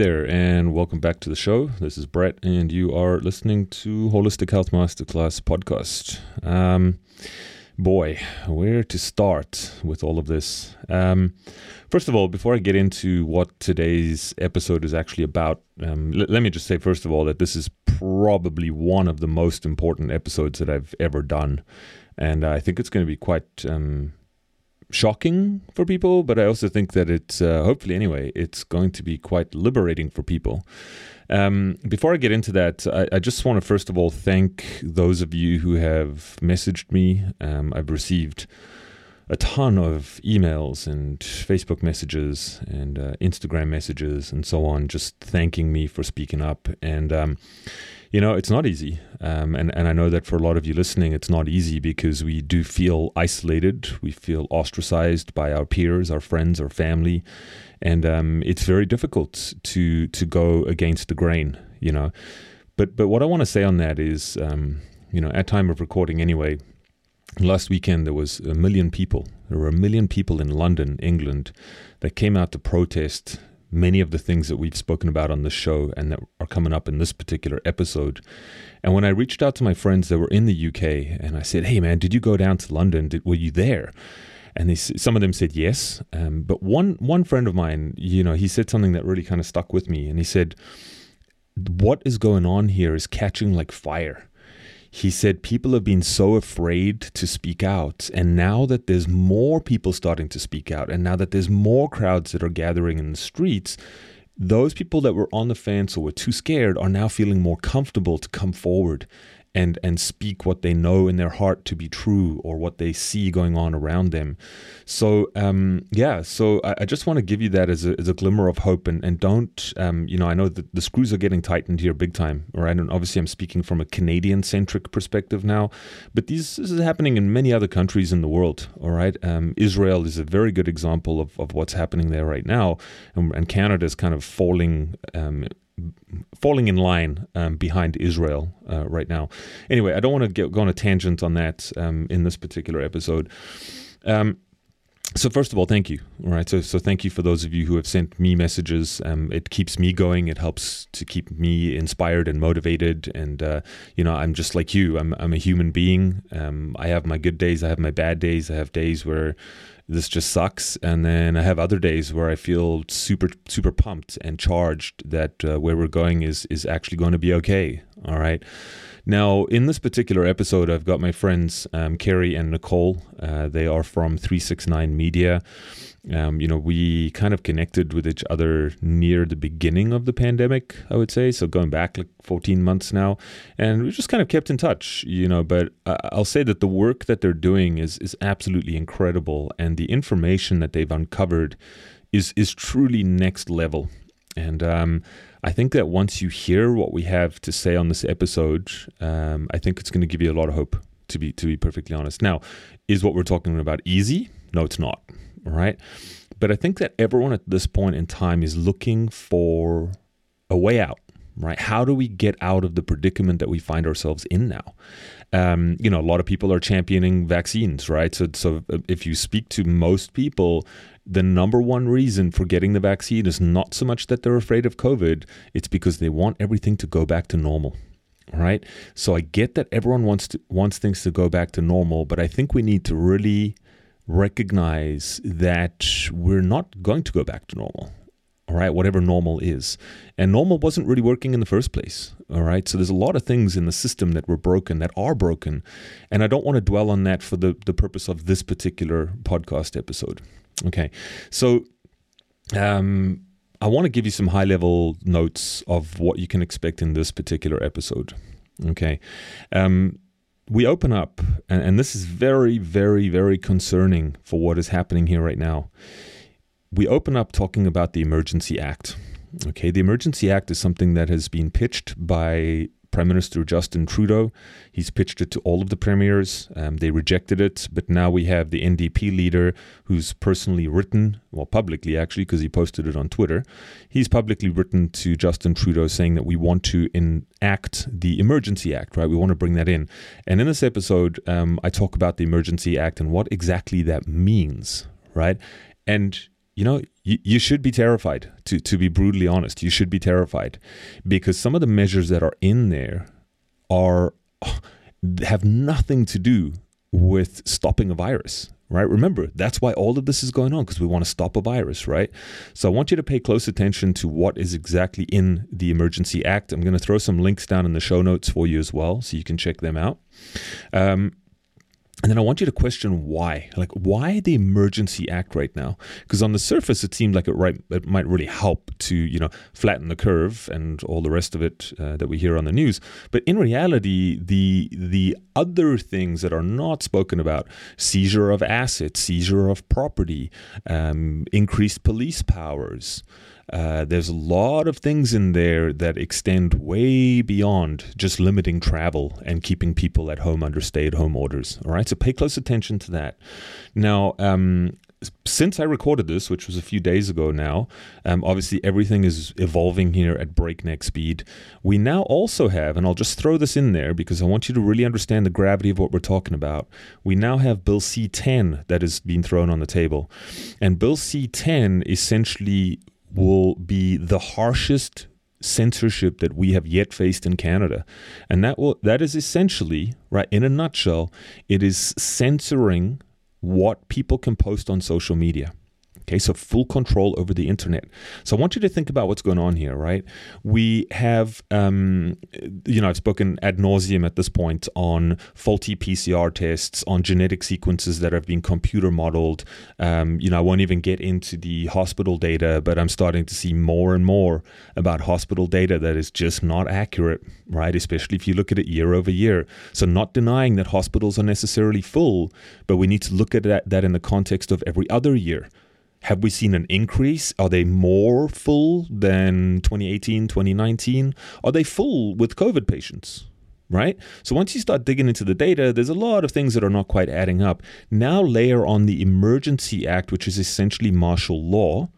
There, and welcome back to the show. This is Brett, and you are listening to Holistic Health Masterclass podcast. Um, boy, where to start with all of this? Um, first of all, before I get into what today's episode is actually about, um, l- let me just say, first of all, that this is probably one of the most important episodes that I've ever done. And I think it's going to be quite um, shocking for people, but I also think that it's, uh, hopefully anyway, it's going to be quite liberating for people. Um, before I get into that, I, I, just want to first of all thank those of you who have messaged me. Um, I've received a ton of emails and Facebook messages and uh, Instagram messages and so on, just thanking me for speaking up. And um, you know, it's not easy. Um, and, and I know that for a lot of you listening, it's not easy because we do feel isolated. We feel ostracized by our peers, our friends, our family. And um, it's very difficult to, to go against the grain, you know. But, but what I want to say on that is, um, you know, at time of recording anyway, last weekend there was a million people. There were a million people in London, England, that came out to protest many of the things that we've spoken about on the show and that are coming up in this particular episode. And when I reached out to my friends that were in the UK and I said, "Hey man, did you go down to London? Did, were you there?" And they, some of them said yes, um, but one one friend of mine, you know, he said something that really kind of stuck with me, and he said, "What is going on here is catching like fire." He said people have been so afraid to speak out. And now that there's more people starting to speak out, and now that there's more crowds that are gathering in the streets, those people that were on the fence or were too scared are now feeling more comfortable to come forward and and speak what they know in their heart to be true or what they see going on around them. So um, yeah, so I, I, just want to give you that as a, as a glimmer of hope and and don't um, you know I know that the screws are getting tightened here big time, right? And obviously I'm speaking from a Canadian centric perspective now, but these, this is happening in many other countries in the world. All right, um, Israel is a very good example of, of what's happening there right now, and, and Canada is kind of falling um, falling in line um, behind Israel uh, right now. Anyway, I don't want to go on a tangent on that um, in this particular episode. Um, so first of all, thank you. All right. So so thank you for those of you who have sent me messages. Um, it keeps me going. It helps to keep me inspired and motivated. And uh, you know, I'm just like you. I'm I'm a human being. Um, I have my good days. I have my bad days. I have days where this just sucks. And then I have other days where I feel super, super pumped and charged that uh, where we're going is is actually going to be okay. All right. Now, in this particular episode, I've got my friends um, Kerry and Nicole. Uh, they are from 369 Media. Um, you know, we kind of connected with each other near the beginning of the pandemic, I would say. So going back like 14 months now, and we just kind of kept in touch, you know. But I'll say that the work that they're doing is is absolutely incredible, and the information that they've uncovered is is truly next level. And um, I think that once you hear what we have to say on this episode, um, I think it's going to give you a lot of hope. To be to be perfectly honest, now is what we're talking about easy? No, it's not. Right, but I think that everyone at this point in time is looking for a way out. Right? How do we get out of the predicament that we find ourselves in now? Um, you know, a lot of people are championing vaccines, right? So, so if you speak to most people, the number one reason for getting the vaccine is not so much that they're afraid of COVID, it's because they want everything to go back to normal. Right? So I get that everyone wants to wants things to go back to normal, but I think we need to really recognize that we're not going to go back to normal. All right, whatever normal is. And normal wasn't really working in the first place. All right, so there's a lot of things in the system that were broken, that are broken. And I don't want to dwell on that for the, the purpose of this particular podcast episode. Okay, so um, I want to give you some high level notes of what you can expect in this particular episode. Okay, um, we open up, and, and this is very, very, very concerning for what is happening here right now. We open up talking about the Emergency Act. Okay, the Emergency Act is something that has been pitched by Prime Minister Justin Trudeau. He's pitched it to all of the premiers. Um, they rejected it, but now we have the NDP leader who's personally written, well, publicly actually, because he posted it on Twitter. He's publicly written to Justin Trudeau saying that we want to enact the Emergency Act, right? We want to bring that in. And in this episode, um, I talk about the Emergency Act and what exactly that means, right? And you know, you, you should be terrified, to, to be brutally honest. You should be terrified because some of the measures that are in there are have nothing to do with stopping a virus right? Remember, that's why all of this is going on because we want to stop a virus, right? So I want you to pay close attention to what is exactly in the Emergency Act. I'm going to throw some links down in the show notes for you as well so you can check them out. Um, and then I want you to question why. Like, why the Emergency Act right now? Because on the surface, it seemed like it, right, it might really help to, you know, flatten the curve and all the rest of it uh, that we hear on the news. But in reality, the the other things that are not spoken about seizure of assets, seizure of property, um, increased police powers, uh, there's a lot of things in there that extend way beyond just limiting travel and keeping people at home under stay at home orders. All right, so pay close attention to that. Now, um, since I recorded this, which was a few days ago now, um, obviously everything is evolving here at breakneck speed. We now also have, and I'll just throw this in there because I want you to really understand the gravity of what we're talking about. We now have Bill C 10 that has been thrown on the table. And Bill C 10 essentially will be the harshest censorship that we have yet faced in Canada. And that will that is essentially, right, in a nutshell, it is censoring what people can post on social media. Okay, so full control over the internet. So I want you to think about what's going on here, right? We have, um, you know, I've spoken ad nauseum at this point on faulty PCR tests, on genetic sequences that have been computer modeled. Um, you know, I won't even get into the hospital data, but I'm starting to see more and more about hospital data that is just not accurate, right? Especially if you look at it year over year. So, not denying that hospitals are necessarily full, but we need to look at that, that in the context of every other year. Have we seen an increase? Are they more full than 2018, 2019? Are they full with COVID patients? Right? So once you start digging into the data, there's a lot of things that are not quite adding up. Now layer on the Emergency Act, which is essentially martial law,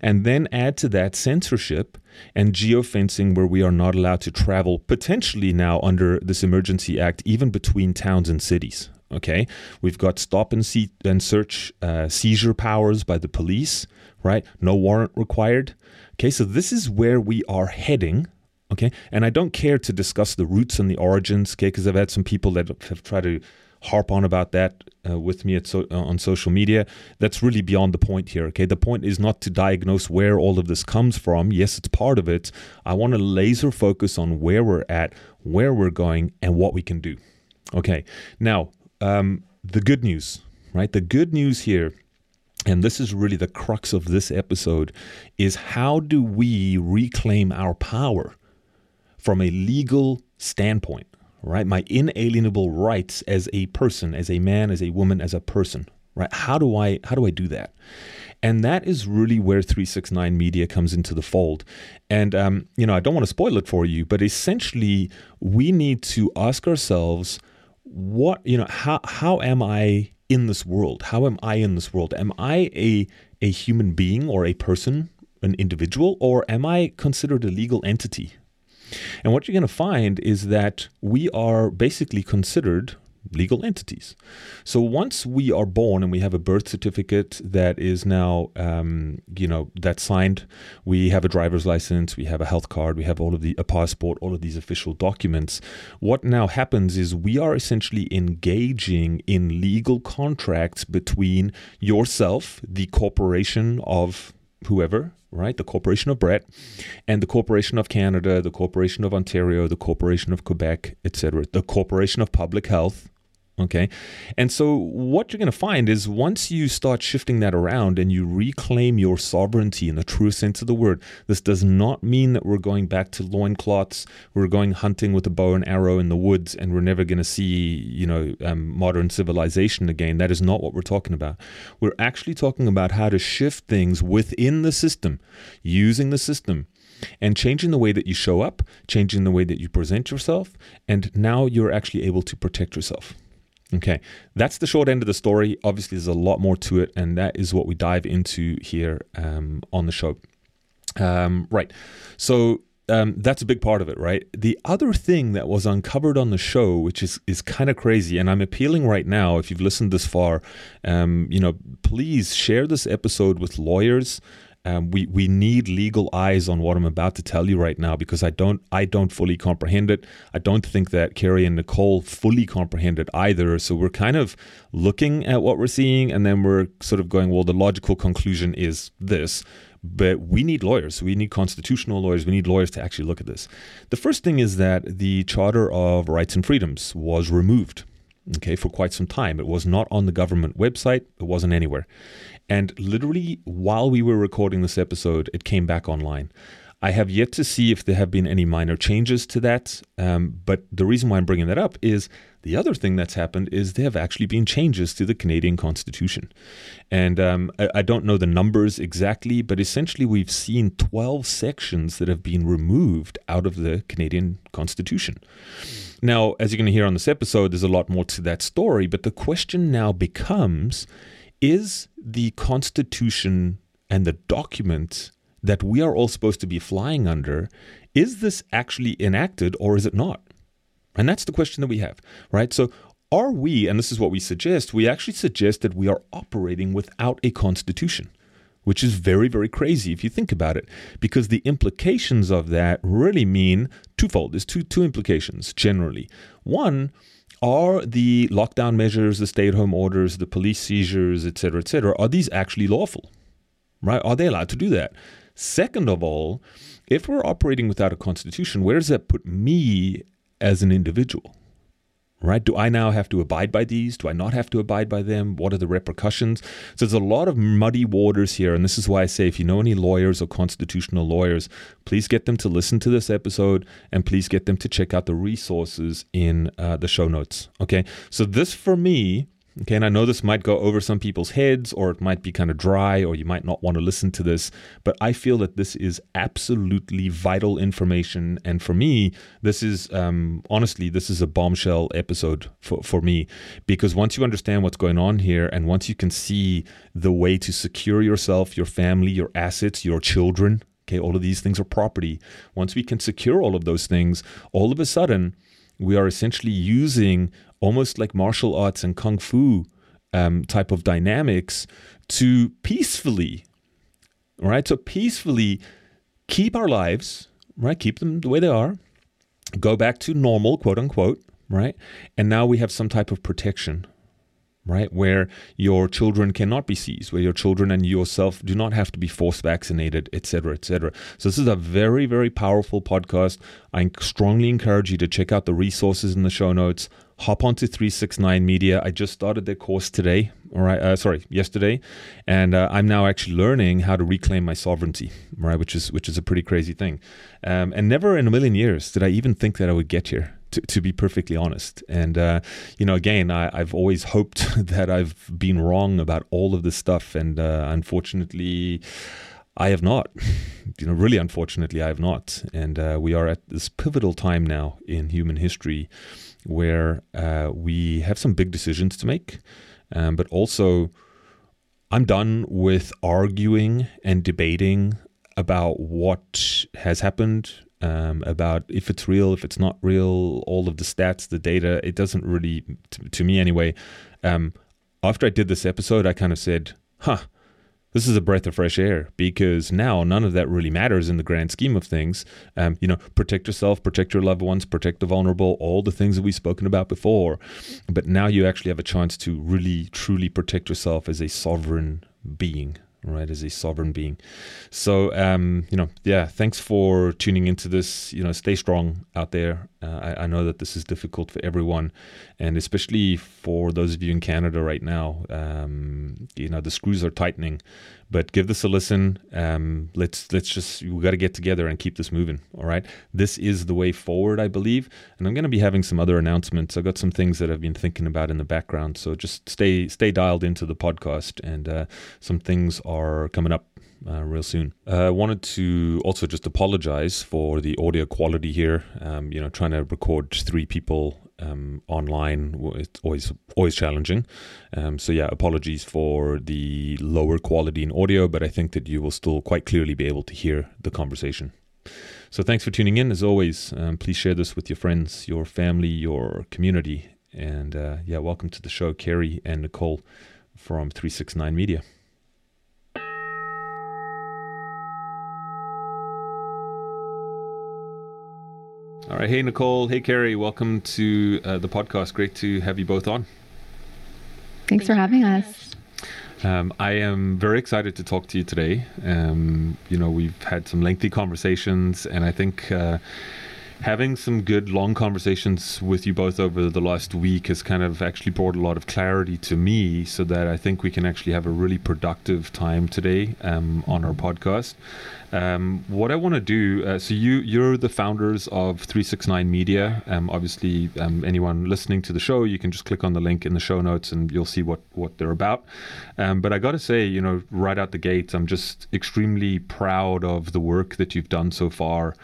and then add to that censorship and geofencing where we are not allowed to travel potentially now under this emergency act even between towns and cities Okay, we've got stop and see and search uh, seizure powers by the police, right? No warrant required. Okay, so this is where we are heading. Okay, and I don't care to discuss the roots and the origins. Okay, because I've had some people that have tried to harp on about that uh, with me so, uh, on social media. That's really beyond the point here. Okay, the point is not to diagnose where all of this comes from. Yes, it's part of it. I want to laser focus on where we're at, where we're going, and what we can do. Okay, now um, the good news, right? The good news here, and this is really the crux of this episode, is how do we reclaim our power from a legal standpoint, right? My inalienable rights as a person, as a man, as a woman, as a person, right? How do I how do I do that? And that is really where 369 Media comes into the fold. And, um, you know, I don't want to spoil it for you, but essentially, we need to ask ourselves what you know how how am i in this world? How am i in this world? Am i a a human being or a person an individual or am i considered a legal entity? And what you're going to find is that we are basically considered legal entities. So once we are born and we have a birth certificate that is now, um, you know, that's signed, we have a driver's license, we have a health card, we have all of the a passport, all of these official documents. What now happens is we are essentially engaging in legal contracts between yourself, the corporation of whoever, right? The Corporation of Brett and the Corporation of Canada, the Corporation of Ontario, the Corporation of Quebec, etc., the Corporation of Public Health, Okay. And so what you're going to find is once you start shifting that around and you reclaim your sovereignty in the true sense of the word, this does not mean that we're going back to loincloths, we're going hunting with a bow and arrow in the woods, and we're never going to see, you know, um, modern civilization again. That is not what we're talking about. We're actually talking about how to shift things within the system, using the system and changing the way that you show up, changing the way that you present yourself, and now you're actually able to protect yourself. Okay, that's the short end of the story. Obviously, there's a lot more to it, and that is what we dive into here um, on the show. Um, right. So, um, that's a big part of it, right? The other thing that was uncovered on the show, which is is kind of crazy, and I'm appealing right now. If you've listened this far, um, you know, please share this episode with lawyers. Um, we we need legal eyes on what I'm about to tell you right now because I don't I don't fully comprehend it. I don't think that Carrie and Nicole fully comprehend it either. So we're kind of looking at what we're seeing, and then we're sort of going, well, the logical conclusion is this. But we need lawyers. We need constitutional lawyers. We need lawyers to actually look at this. The first thing is that the Charter of Rights and Freedoms was removed okay, for quite some time. It was not on the government website, it wasn't anywhere. And literally, while we were recording this episode, it came back online. I have yet to see if there have been any minor changes to that. Um, but the reason why I'm bringing that up is the other thing that's happened is there have actually been changes to the Canadian Constitution. And um, I, I, don't know the numbers exactly, but essentially we've seen 12 sections that have been removed out of the Canadian Constitution. Now, as you're going to hear on this episode, there's a lot more to that story, but the question now becomes is the Constitution and the document that we are all supposed to be flying under, is this actually enacted or is it not? And that's the question that we have, right? So, are we, and this is what we suggest, we actually suggest that we are operating without a constitution, which is very, very crazy if you think about it, because the implications of that really mean twofold. There's two, two implications generally. One, are the lockdown measures, the stay at home orders, the police seizures, et cetera, et cetera, are these actually lawful? Right? Are they allowed to do that? Second of all, if we're operating without a constitution, where does that put me as an individual? Right? Do I now have to abide by these? Do I not have to abide by them? What are the repercussions? So there's a lot of muddy waters here. And this is why I say if you know any lawyers or constitutional lawyers, please get them to listen to this episode and please get them to check out the resources in uh, the show notes. Okay. So this for me Okay, and I know this might go over some people's heads or it might be kind of dry or you might not want to listen to this, but I feel that this is absolutely vital information. And for me, this is um, honestly, this is a bombshell episode for, for me because once you understand what's going on here and once you can see the way to secure yourself, your family, your assets, your children, okay, all of these things are property. Once we can secure all of those things, all of a sudden, we are essentially using almost like martial arts and kung fu um, type of dynamics to peacefully, right? So peacefully keep our lives, right? Keep them the way they are, go back to normal, quote unquote, right? And now we have some type of protection, right? Where your children cannot be seized, where your children and yourself do not have to be forced vaccinated, etc., etc. So this is a very, very powerful podcast. I strongly encourage you to check out the resources in the show notes. Hop onto 369 Media. I just started their course today, all right, uh, sorry, yesterday, and uh, I'm now actually learning how to reclaim my sovereignty, right, which is which is a pretty crazy thing. Um, and never in a million years did I even think that I would get here to, to be perfectly honest. And, uh, you know, again, I, have always hoped that I've been wrong about all of this stuff. And uh, unfortunately, I have not. You know, really unfortunately, I have not. And uh, we are at this pivotal time now in human history where uh, we have some big decisions to make. Um, but also, I'm done with arguing and debating about what has happened um, about if it's real, if it's not real, all of the stats, the data. It doesn't really, to, to me anyway. Um, after I did this episode, I kind of said, huh, this is a breath of fresh air because now none of that really matters in the grand scheme of things. Um, you know, protect yourself, protect your loved ones, protect the vulnerable, all the things that we've spoken about before. But now you actually have a chance to really, truly protect yourself as a sovereign being right as a sovereign being. So um, you know yeah thanks for tuning into this. You know stay strong out there. Uh, I, I, know that this is difficult for everyone and especially for those of you in canada right now. Um, you know the screws are tightening but give this a listen. Um, let's let's just we got to get together and keep this moving. All right, this is the way forward, I believe. And I'm going to be having some other announcements. I've got some things that I've been thinking about in the background. So just stay stay dialed into the podcast, and uh, some things are coming up uh, real soon. Uh, I wanted to also just apologize for the audio quality here. Um, you know, trying to record three people um, online it's always always challenging. Um, so yeah, apologies for the lower quality in audio, but I think that you will still quite clearly be able to hear the conversation. So thanks for tuning in. As always, um, please share this with your friends, your family, your community. And uh, yeah, welcome to the show, Kerry and Nicole from 369 Media. All right. Hey, Nicole. Hey, Kerry. Welcome to uh, the podcast. Great to have you both on. Thanks for having us. Um, I am very excited to talk to you today. Um, you know, we've had some lengthy conversations, and I think uh, having some good long conversations with you both over the last week has kind of actually brought a lot of clarity to me so that I think we can actually have a really productive time today um, on our podcast. Um, what I want to do, uh, so you you're the founders of 369 Media. Um, obviously, um, anyone listening to the show, you can just click on the link in the show notes and you'll see what what they're about. Um, but I got to say, you know, right out the gate, I'm just extremely proud of the work that you've done so far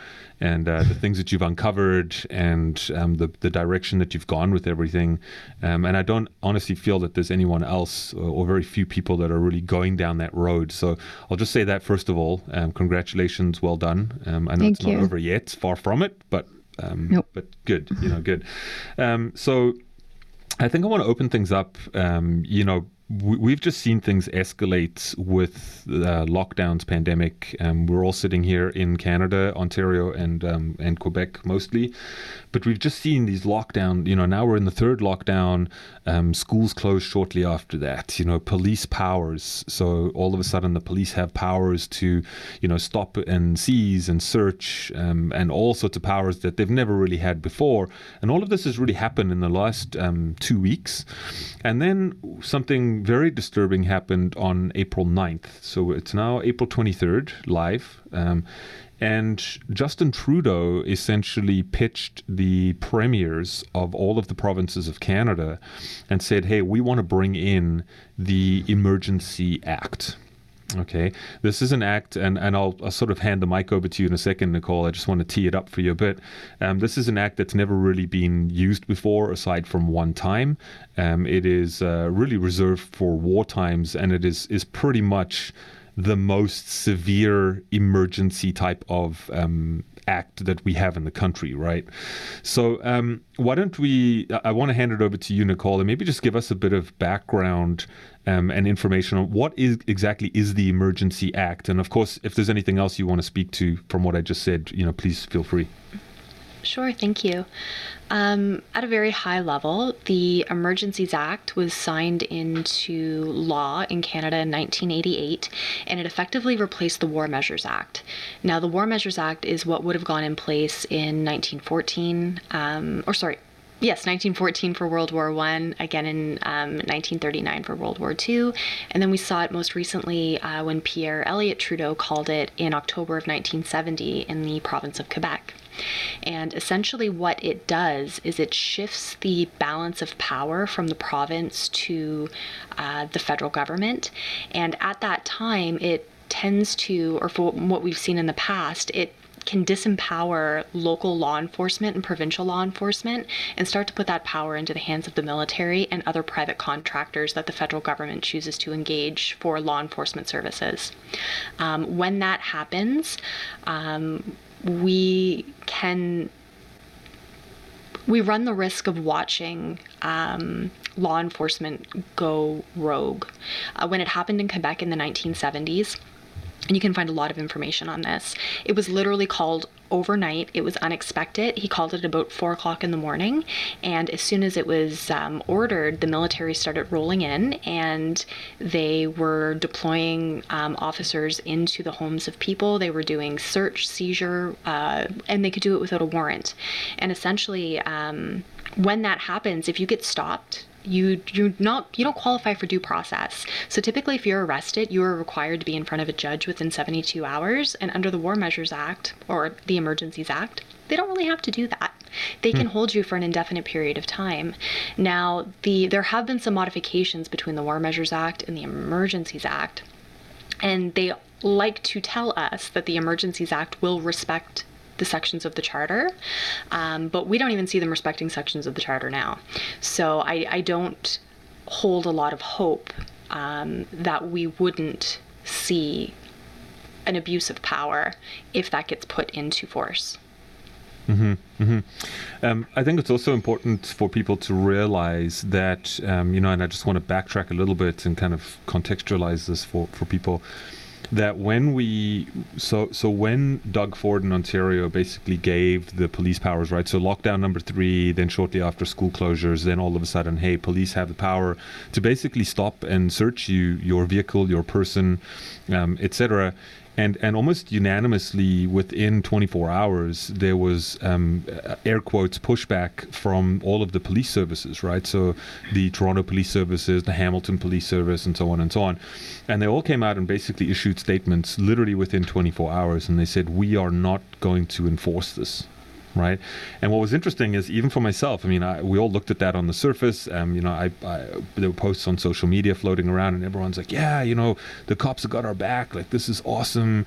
and uh, the things that you've uncovered and um, the, the direction that you've gone with everything. Um, and I don't honestly feel that there's anyone else or, or, very few people that are really going down that road. So I'll just say that first of all, um, congratulations, well done. Um, I know Thank it's you. not over yet, far from it, but um, nope. but good, you know, good. Um, so I think I want to open things up. you know, we've just seen things escalate with uh, lockdowns, pandemic. Um, we're all sitting here in Canada, Ontario, and um, and Quebec mostly, but we've just seen these lockdown. You know, now we're in the third lockdown. Um, schools closed shortly after that. You know, police powers. So all of a sudden, the police have powers to, you know, stop and seize and search, um, and all sorts of powers that they've never really had before. And all of this has really happened in the last um, two weeks, and then something very disturbing happened on April 9th. So it's now April 23rd, live. Um, and Justin Trudeau essentially pitched the premiers of all of the provinces of Canada and said, hey, we want to bring in the Emergency Act. Okay, this is an act, and, and I'll, I'll, sort of hand the mic over to you in a second, Nicole. I just want to tee it up for you a bit. Um, this is an act that's never really been used before, aside from one time. Um, it is uh, really reserved for war times, and it is is pretty much the most severe emergency type of um, act that we have in the country, right? So, um, why don't we? I want to hand it over to you, Nicole, and maybe just give us a bit of background um, and information on what is exactly is the Emergency Act, and of course, if there's anything else you want to speak to from what I just said, you know, please feel free. Sure, thank you. Um, at a very high level, the Emergencies Act was signed into law in Canada in 1988, and it effectively replaced the War Measures Act. Now, the War Measures Act is what would have gone in place in 1914, um, or sorry, yes, 1914 for World War One, again in um, 1939 for World War Two, and then we saw it most recently uh, when Pierre Elliott Trudeau called it in October of 1970 in the province of Quebec. And essentially, what it does is it shifts the balance of power from the province to uh, the federal government. And at that time, it tends to, or for what we've seen in the past, it can disempower local law enforcement and provincial law enforcement and start to put that power into the hands of the military and other private contractors that the federal government chooses to engage for law enforcement services. Um, when that happens, um, we can we run the risk of watching um, law enforcement go rogue. Uh, when it happened in Quebec in the 1970s, and you can find a lot of information on this. It was literally called overnight. It was unexpected. He called it about four o'clock in the morning, and as soon as it was um, ordered, the military started rolling in, and they were deploying um, officers into the homes of people. They were doing search, seizure, uh, and they could do it without a warrant. And essentially, um, when that happens, if you get stopped, you you not you don't qualify for due process. So typically if you're arrested, you are required to be in front of a judge within 72 hours and under the War Measures Act or the Emergencies Act, they don't really have to do that. They can hmm. hold you for an indefinite period of time. Now, the there have been some modifications between the War Measures Act and the Emergencies Act. And they like to tell us that the Emergencies Act will respect the sections of the charter, um, but we don't even see them respecting sections of the charter now. So I, I don't hold a lot of hope um, that we wouldn't see an abuse of power if that gets put into force. Mm-hmm, mm-hmm. Um, I think it's also important for people to realize that, um, you know, and I just want to backtrack a little bit and kind of contextualize this for, for people that when we so so when Doug Ford in Ontario basically gave the police powers right so lockdown number 3 then shortly after school closures then all of a sudden hey police have the power to basically stop and search you your vehicle your person um, etc and and almost unanimously within 24 hours there was um, air quotes pushback from all of the police services right? So the Toronto police services the Hamilton police service and so on and so on. And they all came out and basically issued statements literally within 24 hours and they said we are not going to enforce this right? And what was interesting is even for myself, I mean, I, we all looked at that on the surface. Um, you know, I, I, there were posts on social media floating around, and everyone's like, "Yeah, you know, the cops have got our back. Like, this is awesome."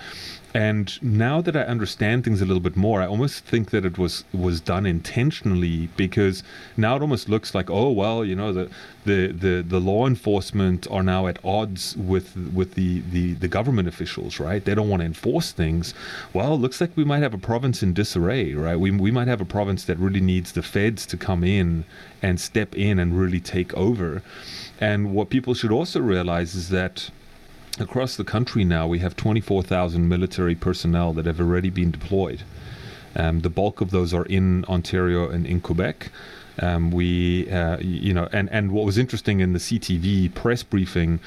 And now that I understand things a little bit more, I almost think that it was was done intentionally because now it almost looks like, oh well, you know, the the, the, the law enforcement are now at odds with with the, the, the government officials, right? They don't want to enforce things. Well, looks like we might have a province in disarray, right? We we might have a province that really needs the feds to come in and step in and really take over. And what people should also realize is that across the country now, we have 24,000 military personnel that have already been deployed. Um, the bulk of those are in Ontario and in Quebec. Um, we, uh, you know, and, and what was interesting in the CTV press briefing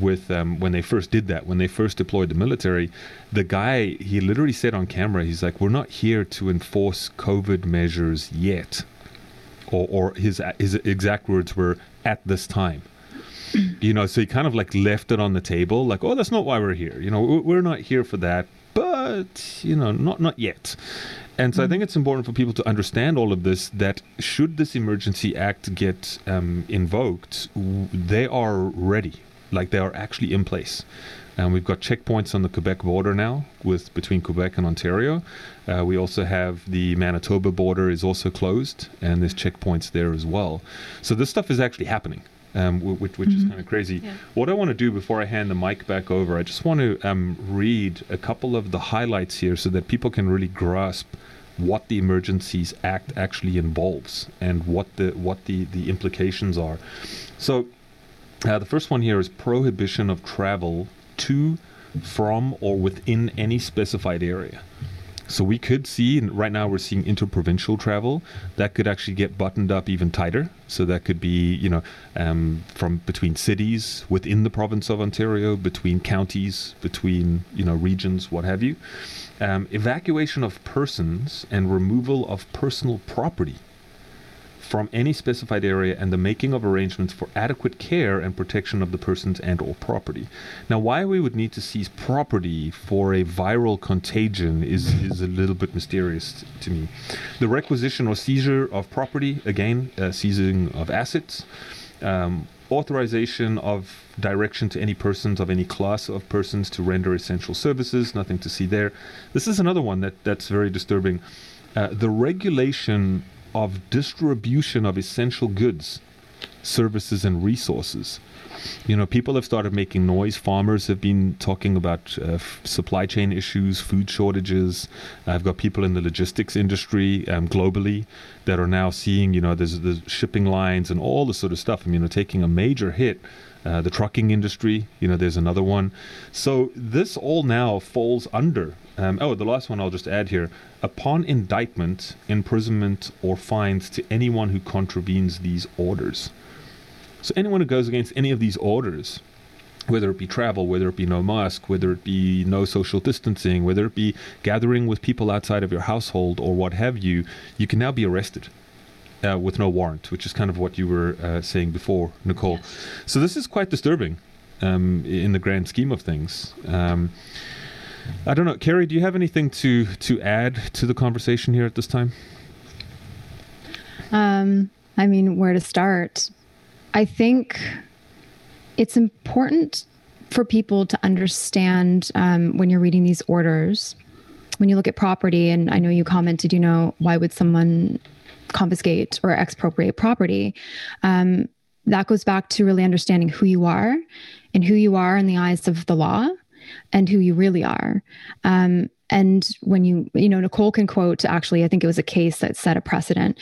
with um, when they first did that, when they first deployed the military, the guy, he literally said on camera, he's like, we're not here to enforce COVID measures yet. Or, or his, his exact words were, at this time. you know, so he kind of like left it on the table, like, oh, that's not why we're here. You know, we're not here for that, but you know, not not yet. And so mm-hmm. I think it's important for people to understand all of this. That should this emergency act get um, invoked, they are ready, like they are actually in place. And we've got checkpoints on the Quebec border now, with between Quebec and Ontario. Uh, we also have the Manitoba border is also closed, and there's checkpoints there as well. So this stuff is actually happening um, which, which mm-hmm. is kind of crazy. Yeah. What I want to do before I hand the mic back over, I just want to um, read a couple of the highlights here so that people can really grasp what the Emergencies Act actually involves and what the what the, the implications are. So, uh, the first one here is prohibition of travel to, from, or within any specified area. So we could see, and right now we're seeing interprovincial travel that could actually get buttoned up even tighter. So that could be, you know, um, from between cities within the province of Ontario, between counties, between, you know, regions, what have you. Um, evacuation of persons and removal of personal property from any specified area and the making of arrangements for adequate care and protection of the persons and or property. Now, why we would need to seize property for a viral contagion is, is a little bit mysterious to me. The requisition or seizure of property, again, uh, seizing of assets, um, authorization of direction to any persons of any class of persons to render essential services, nothing to see there. This is another one that, that's very disturbing. Uh, the regulation of distribution of essential goods, services, and resources. You know, people have started making noise. Farmers have been talking about uh, f- supply chain issues, food shortages. I've got people in the logistics industry um, globally that are now seeing, you know, there's the shipping lines and all this sort of stuff. I mean, they're taking a major hit. Uh, the trucking industry, you know, there's another one. So this all now falls under um, oh, the last one I'll just add here. Upon indictment, imprisonment, or fines to anyone who contravenes these orders. So anyone who goes against any of these orders, whether it be travel, whether it be no mask, whether it be no social distancing, whether it be gathering with people outside of your household or what have you, you can now be arrested. Uh, with no warrant, which is kind of what you were uh, saying before, Nicole. Yes. So this is quite disturbing um, in the grand scheme of things. Um, I don't know, Carrie. Do you have anything to to add to the conversation here at this time? Um, I mean, where to start? I think it's important for people to understand um, when you're reading these orders. When you look at property, and I know you commented, you know, why would someone confiscate or expropriate property? Um, that goes back to really understanding who you are and who you are in the eyes of the law and who you really are. Um, and when you, you know, Nicole can quote actually, I think it was a case that set a precedent.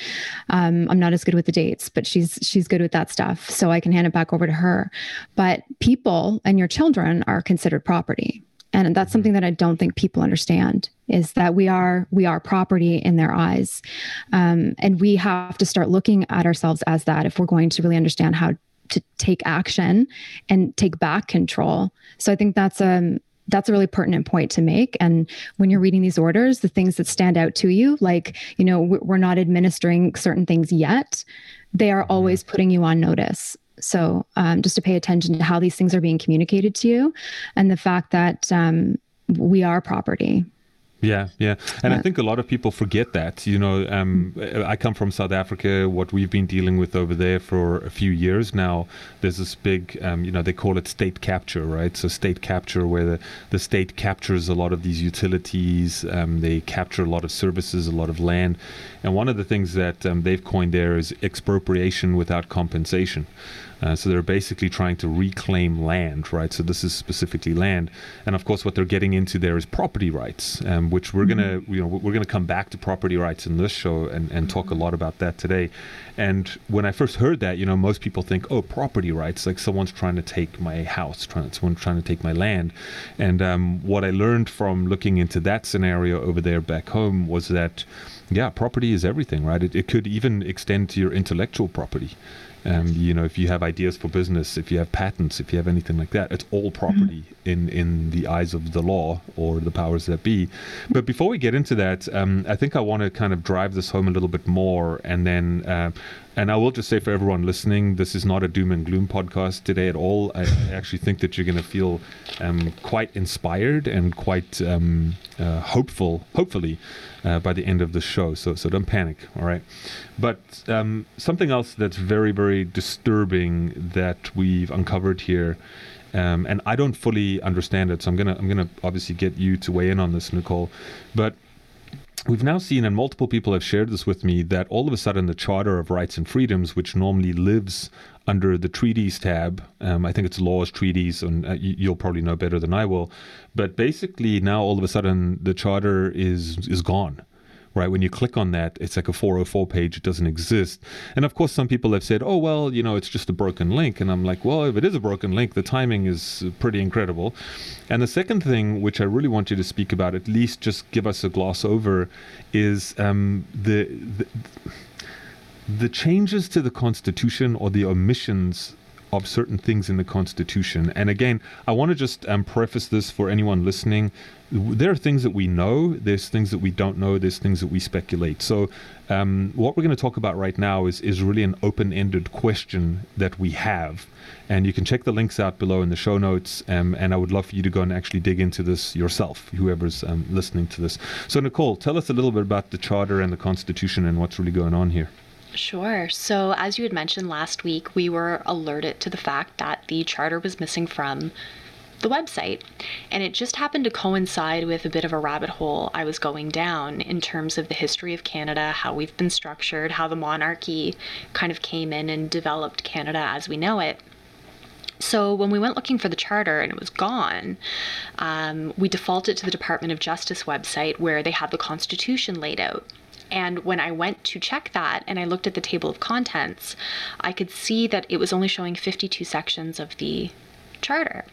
Um, I'm not as good with the dates, but she's she's good with that stuff, so I can hand it back over to her. But people and your children are considered property, and that's something that I don't think people understand is that we are we are property in their eyes, um, and we have to start looking at ourselves as that if we're going to really understand how to take action and take back control. So I think that's a that's a really pertinent point to make. And when you're reading these orders the things that stand out to you like you know we're not administering certain things yet they are always putting you on notice so um, just to pay attention to how these things are being communicated to you and the fact that um, we are property yeah, yeah, and yeah. I think a lot of people forget that. You know, um, I come from South Africa. What we've been dealing with over there for a few years now, there's this big, um, you know, they call it state capture, right? So state capture, where the, the state captures a lot of these utilities, um, they capture a lot of services, a lot of land, and one of the things that um, they've coined there is expropriation without compensation. Uh, so they're basically trying to reclaim land, right? So this is specifically land, and of course, what they're getting into there is property rights, um, which we're mm-hmm. gonna, you know, we're gonna come back to property rights in this show and, and talk a lot about that today. And when I first heard that, you know, most people think, oh, property rights, like someone's trying to take my house, trying, someone trying to take my land. And um, what I learned from looking into that scenario over there back home was that, yeah, property is everything, right? It, it could even extend to your intellectual property. Um, you know, if you have ideas for business, if you have patents, if you have anything like that, it's all property mm-hmm. in in the eyes of the law or the powers that be. But before we get into that, um, I think I want to kind of drive this home a little bit more, and then uh, and I will just say for everyone listening, this is not a doom and gloom podcast today at all. I, I actually think that you're going to feel um, quite inspired and quite um, uh, hopeful, hopefully, uh, by the end of the show. So, so don't panic, all right? But um, something else that's very, very disturbing that we've uncovered here. Um, and I don't fully understand it, so I'm gonna I'm gonna obviously get you to weigh in on this, Nicole. But We've now seen, and multiple people have shared this with me, that all of a sudden the Charter of Rights and Freedoms, which normally lives under the treaties tab, um, I think it's laws, treaties, and uh, you'll probably know better than I will. But basically, now all of a sudden the Charter is is gone right? When you click on that, it's like a 404 page, it doesn't exist. And of course, some people have said, oh, well, you know, it's just a broken link. And I'm like, well, if it is a broken link, the timing is pretty incredible. And the second thing, which I really want you to speak about, at least just give us a gloss over, is um, the, the the changes to the Constitution or the omissions of certain things in the Constitution. And again, I want to just um, preface this for anyone listening. There are things that we know, there's things that we don't know, there's things that we speculate. So, um, what we're going to talk about right now is, is really an open ended question that we have. And you can check the links out below in the show notes. Um, and I would love for you to go and actually dig into this yourself, whoever's um, listening to this. So, Nicole, tell us a little bit about the Charter and the Constitution and what's really going on here. Sure. So, as you had mentioned last week, we were alerted to the fact that the charter was missing from the website. And it just happened to coincide with a bit of a rabbit hole I was going down in terms of the history of Canada, how we've been structured, how the monarchy kind of came in and developed Canada as we know it. So when we went looking for the charter and it was gone, um, we defaulted to the Department of Justice website where they had the Constitution laid out. And when I went to check that and I looked at the table of contents, I could see that it was only showing 52 sections of the charter.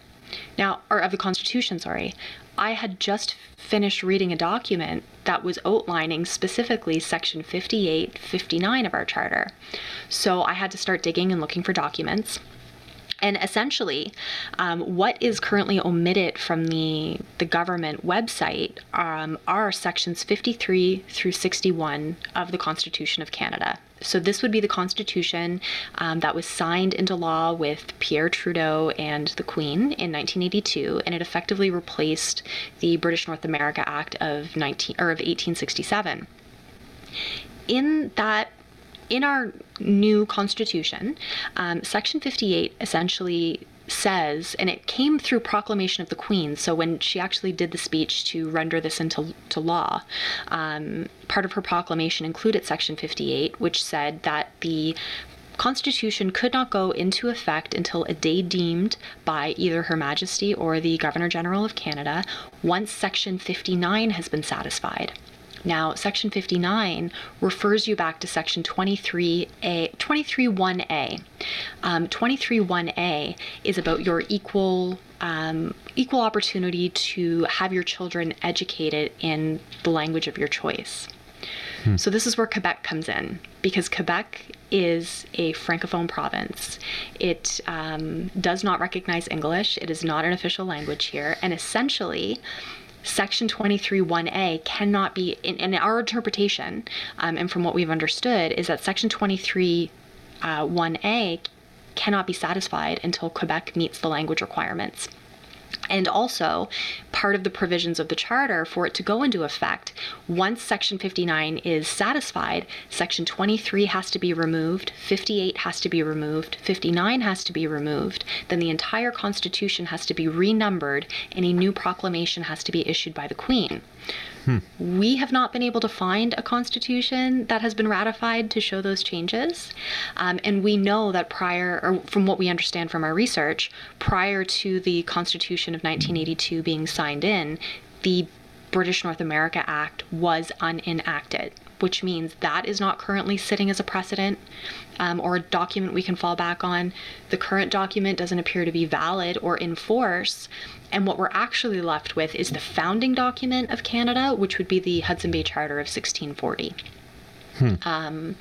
Now, or of the Constitution, sorry. I had just finished reading a document that was outlining specifically section 58, 59 of our charter. So I had to start digging and looking for documents. And essentially, um, what is currently omitted from the, the government website um, are sections 53 through 61 of the Constitution of Canada. So, this would be the Constitution um, that was signed into law with Pierre Trudeau and the Queen in 1982, and it effectively replaced the British North America Act of 19 or of 1867. In that in our new constitution, um, Section 58 essentially says, and it came through proclamation of the Queen. So when she actually did the speech to render this into to law, um, part of her proclamation included Section 58, which said that the Constitution could not go into effect until a day deemed by either Her Majesty or the Governor General of Canada once Section 59 has been satisfied. Now, Section 59 refers you back to Section 23A, 23.1a. Um, 23.1a is about your equal um, equal opportunity to have your children educated in the language of your choice. Hmm. So this is where Quebec comes in because Quebec is a francophone province. It um, does not recognize English. It is not an official language here, and essentially. Section 23 1A cannot be, in, in our interpretation, um, and from what we've understood, is that Section 23 uh, 1A cannot be satisfied until Quebec meets the language requirements. And also, part of the provisions of the charter for it to go into effect, once Section 59 is satisfied, Section 23 has to be removed, 58 has to be removed, 59 has to be removed, then the entire Constitution has to be renumbered, and a new proclamation has to be issued by the Queen. Hmm. We have not been able to find a constitution that has been ratified to show those changes. Um, and we know that prior, or from what we understand from our research, prior to the Constitution of 1982 being signed in, the British North America Act was unenacted which means that is not currently sitting as a precedent um, or a document we can fall back on. The current document doesn't appear to be valid or in force. And what we're actually left with is the founding document of Canada, which would be the Hudson Bay Charter of 1640. Hmm. Um,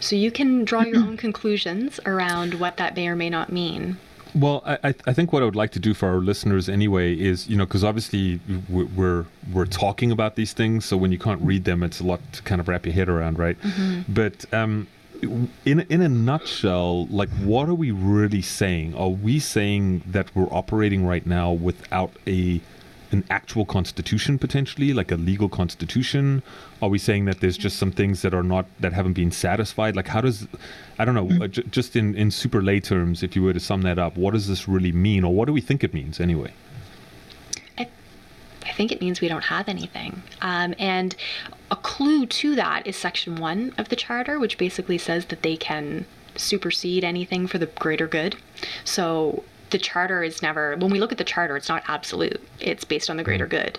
so you can draw your own conclusions around what that may or may not mean. Well, I, I think what I would like to do for our listeners anyway is, you know, because obviously we're we're talking about these things, so when you can't read them, it's a lot to kind of wrap your head around, right? Mm-hmm. But um, in in a nutshell, like, what are we really saying? Are we saying that we're operating right now without a an actual constitution potentially, like a legal constitution? Are we saying that there's just some things that are not that haven't been satisfied? Like, how does I don't know, mm-hmm. j- just in in super lay terms, if you were to sum that up, what does this really mean, or what do we think it means anyway? I, I think it means we don't have anything, um, and a clue to that is Section One of the Charter, which basically says that they can supersede anything for the greater good. So the charter is never, when we look at the charter, it's not absolute. It's based on the greater mm. good.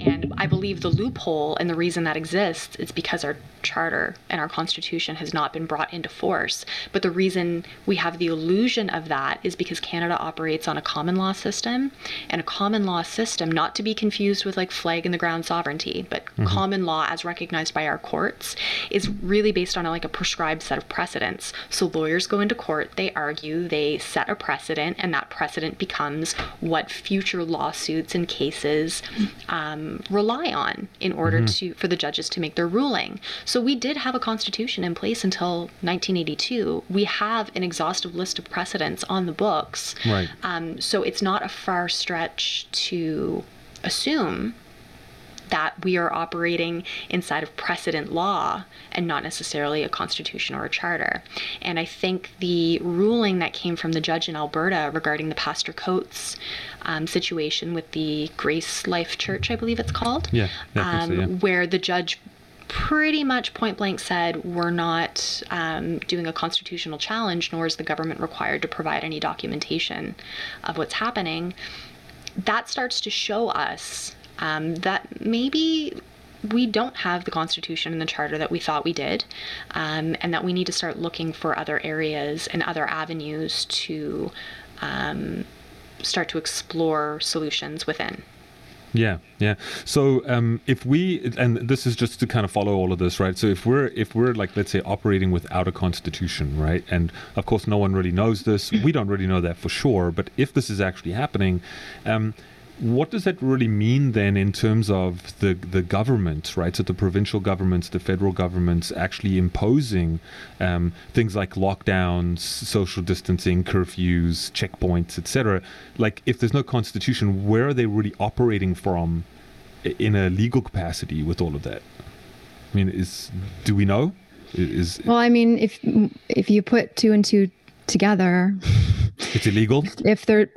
And I believe the loophole and the reason that exists is because our charter and our constitution has not been brought into force. But the reason we have the illusion of that is because Canada operates on a common law system, and a common law system, not to be confused with like flag in the ground sovereignty, but mm-hmm. common law as recognized by our courts is really based on a, like a prescribed set of precedents. So lawyers go into court, they argue, they set a precedent, and that precedent becomes what future lawsuits and cases um, rely on in order mm-hmm. to for the judges to make their ruling. So we did have a constitution in place until 1982. We have an exhaustive list of precedents on the books. Right. Um, so it's not a far stretch to assume that we are operating inside of precedent law and not necessarily a constitution or a charter. And I think the ruling that came from the judge in Alberta regarding the Pastor Coates um, situation with the Grace Life Church, I believe it's called, yeah, um, so, yeah. where the judge pretty much point blank said we're not um, doing a constitutional challenge, nor is the government required to provide any documentation of what's happening. That starts to show us um, that maybe we don't have the Constitution and the Charter that we thought we did, um, and that we need to start looking for other areas and other avenues to um, start to explore solutions within. Yeah, yeah. So um, if we, and this is just to kind of follow all of this, right? So if we're if we're like let's say operating without a constitution, right? And of course, no one really knows this. We don't really know that for sure. But if this is actually happening, um, what does that really mean then in terms of the the government, right? So the provincial governments, the federal governments actually imposing um, things like lockdowns, social distancing, curfews, checkpoints, etc. Like if there's no constitution, where are they really operating from in a legal capacity with all of that? I mean, is do we know? Is well, I mean, if if you put two and two together, it's illegal. If there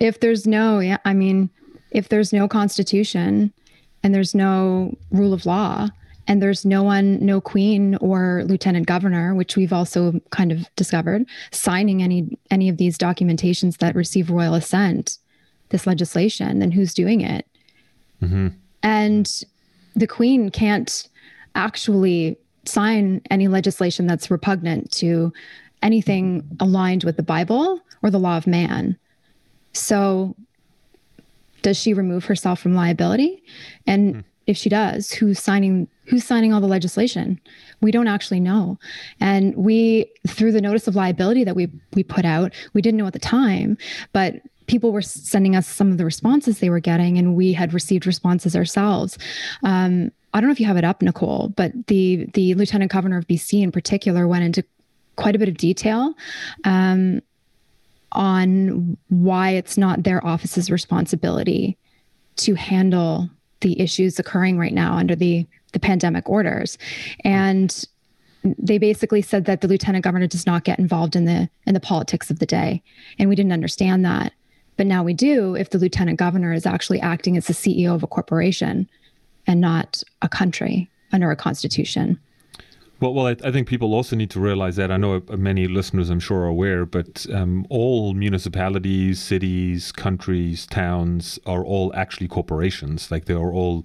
if there's no yeah i mean if there's no constitution and there's no rule of law and there's no one, no queen or lieutenant governor, which we've also kind of discovered, signing any any of these documentations that receive royal assent, this legislation, then who's doing it? Mm-hmm. And the queen can't actually sign any legislation that's repugnant to anything aligned with the Bible or the law of man. So, does she remove herself from liability? And mm. if she does, who's signing who's signing all the legislation? We don't actually know. And we through the notice of liability that we we put out, we didn't know at the time, but people were sending us some of the responses they were getting and we had received responses ourselves. Um, I don't know if you have it up, Nicole, but the the lieutenant governor of BC in particular went into quite a bit of detail um, on why it's not their office's responsibility to handle the issues occurring right now under the the pandemic orders. And they basically said that the lieutenant governor does not get involved in the in the politics of the day. And we didn't understand that. But now we do if the lieutenant governor is actually acting as the CEO of a corporation and not a country under a constitution well, well, I, I, think people also need to realize that. I know many listeners, I'm sure, are aware, but um, all municipalities, cities, countries, towns are all actually corporations. Like they are all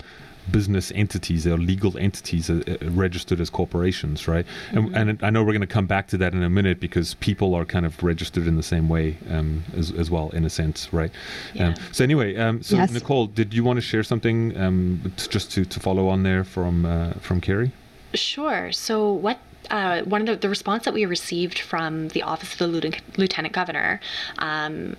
business entities, they're legal entities uh, uh, registered as corporations, right? Mm-hmm. And, and, I know we're going to come back to that in a minute because people are kind of registered in the same way um, as, as well, in a sense, right? Yeah. Um, so anyway, um, so yes. Nicole, did you want to share something um, just to, to follow on there from uh, from Carrie? Sure. So, what uh, one of the, the response that we received from the Office of the Lieutenant Governor um,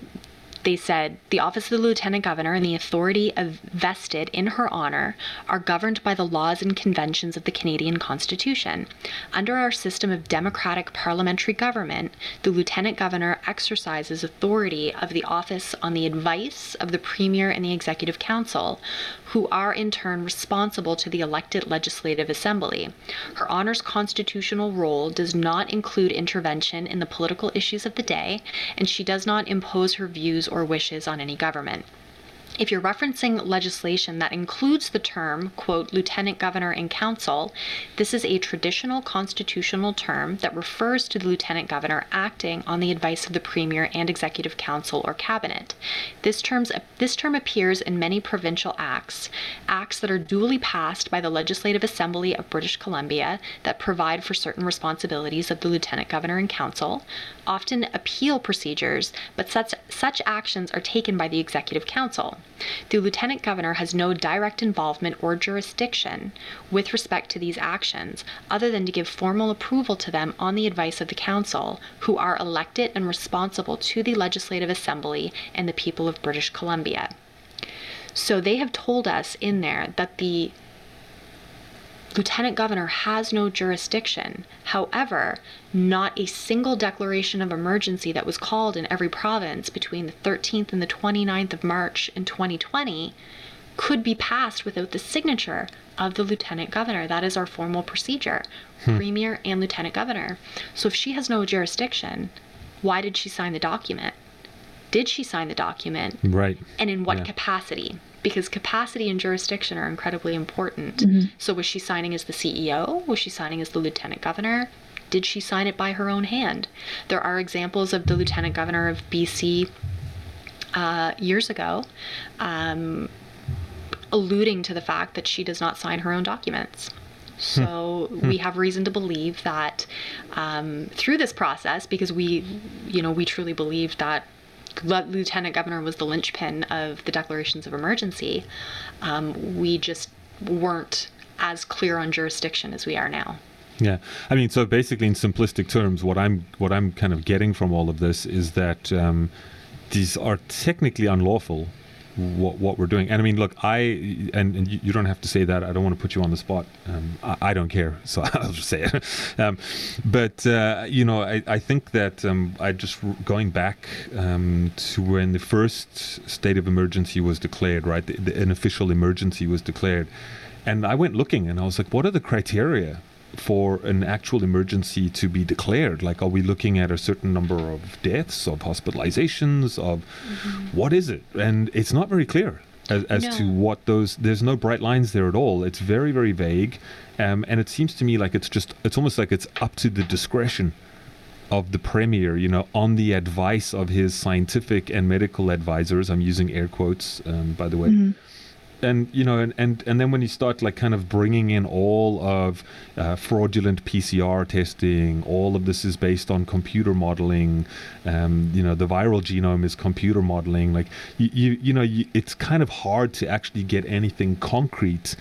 they said the office of the lieutenant governor and the authority vested in her honor are governed by the laws and conventions of the Canadian Constitution. Under our system of democratic parliamentary government, the lieutenant governor exercises authority of the office on the advice of the premier and the executive council, who are in turn responsible to the elected legislative assembly. Her honor's constitutional role does not include intervention in the political issues of the day, and she does not impose her views or wishes on any government. If you're referencing legislation that includes the term, quote, lieutenant governor and council, this is a traditional constitutional term that refers to the lieutenant governor acting on the advice of the premier and executive council or cabinet. This, terms, this term appears in many provincial acts, acts that are duly passed by the Legislative Assembly of British Columbia that provide for certain responsibilities of the lieutenant governor and council, often appeal procedures, but such, such actions are taken by the Executive Council. The Lieutenant Governor has no direct involvement or jurisdiction with respect to these actions, other than to give formal approval to them on the advice of the Council, who are elected and responsible to the Legislative Assembly and the people of British Columbia. So they have told us in there that the lieutenant governor has no jurisdiction. However, not a single declaration of emergency that was called in every province between the 13th and the 29th of March in 2020 could be passed without the signature of the lieutenant governor. That is our formal procedure hmm. premier and lieutenant governor. So if she has no jurisdiction, why did she sign the document? Did she sign the document? Right. And in what yeah. capacity? Because capacity and jurisdiction are incredibly important. Mm-hmm. So, was she signing as the CEO? Was she signing as the lieutenant governor? Did she sign it by her own hand? There are examples of the lieutenant governor of BC uh, years ago um, alluding to the fact that she does not sign her own documents. So hmm. we have reason to believe that um, through this process, because we, you know, we truly believe that lieutenant governor was the linchpin of the declarations of emergency, um, we just weren't as clear on jurisdiction as we are now. Yeah, I mean, so basically, in simplistic terms, what I'm what I'm kind of getting from all of this is that um, these are technically unlawful what what we're doing. And I mean, look, I and, and you, don't have to say that. I don't want to put you on the spot. Um, I, I, don't care, so I'll just say it. Um, but uh, you know, I, I think that um, I just going back um, to when the first state of emergency was declared, right? The, the, an official emergency was declared, and I went looking, and I was like, what are the criteria for an actual emergency to be declared? Like, are we looking at a certain number of deaths, of hospitalizations, of mm-hmm. what is it? And it's not very clear as, as no. to what those. There's no bright lines there at all. It's very, very vague, Um, and it seems to me like it's just, it's almost like it's up to the discretion of the premier, you know, on the advice of his scientific and medical advisors. I'm using air quotes, um, by the way. Mm-hmm and you know, and, and and then when you start like kind of bringing in all of uh, fraudulent PCR testing, all of this is based on computer modeling. Um, you know, the viral genome is computer modeling. Like you, you, you know, you, it's kind of hard to actually get anything concrete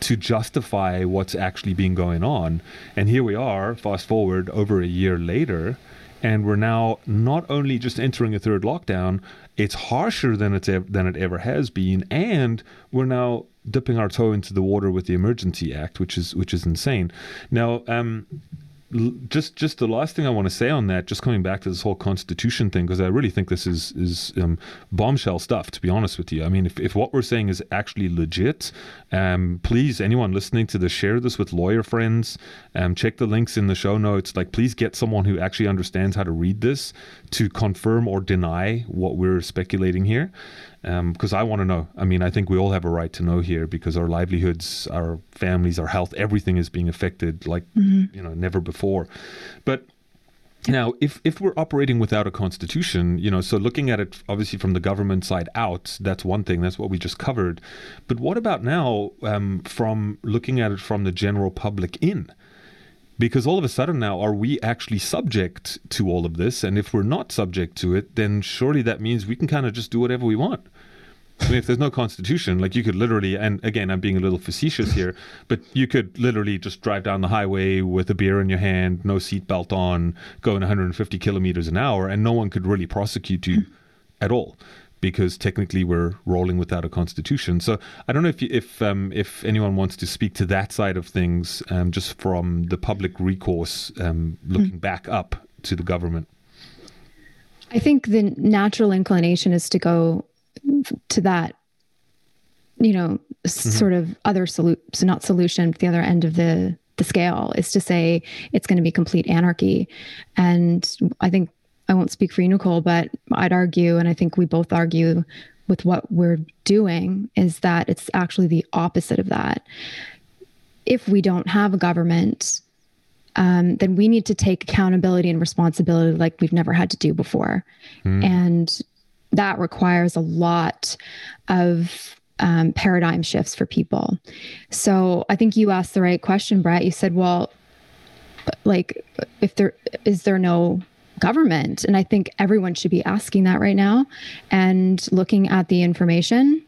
to justify what's actually been going on. And here we are, fast forward over a year later, and we're now not only just entering a third lockdown, it's harsher than it's ev- than it ever has been, and we're now dipping our toe into the water with the Emergency Act, which is which is insane. Now, um, just just the last thing I want to say on that, just coming back to this whole constitution thing, because I really think this is is um, bombshell stuff. To be honest with you, I mean, if, if what we're saying is actually legit, um, please anyone listening to this, share this with lawyer friends. Um, check the links in the show notes. Like, please get someone who actually understands how to read this to confirm or deny what we're speculating here because um, I want to know. I mean, I think we all have a right to know here because our livelihoods, our families, our health, everything is being affected like mm-hmm. you know never before. But now, if if we're operating without a constitution, you know, so looking at it obviously from the government side out, that's one thing. That's what we just covered. But what about now um, from looking at it from the general public in? Because all of a sudden now, are we actually subject to all of this? And if we're not subject to it, then surely that means we can kind of just do whatever we want. I mean, if there's no constitution, like you could literally, and again, I'm being a little facetious here, but you could literally just drive down the highway with a beer in your hand, no seatbelt on, going 150 kilometers an hour, and no one could really prosecute you at all because technically we're rolling without a constitution. So I don't know if you, if um, if anyone wants to speak to that side of things, um, just from the public recourse, um, looking mm. back up to the government. I think the natural inclination is to go to that you know mm-hmm. sort of other solution so not solution but the other end of the the scale is to say it's going to be complete anarchy and i think i won't speak for you nicole but i'd argue and i think we both argue with what we're doing is that it's actually the opposite of that if we don't have a government um, then we need to take accountability and responsibility like we've never had to do before mm. and that requires a lot of um, paradigm shifts for people. So I think you asked the right question, Brett. You said, well, like, if there is there no government? And I think everyone should be asking that right now and looking at the information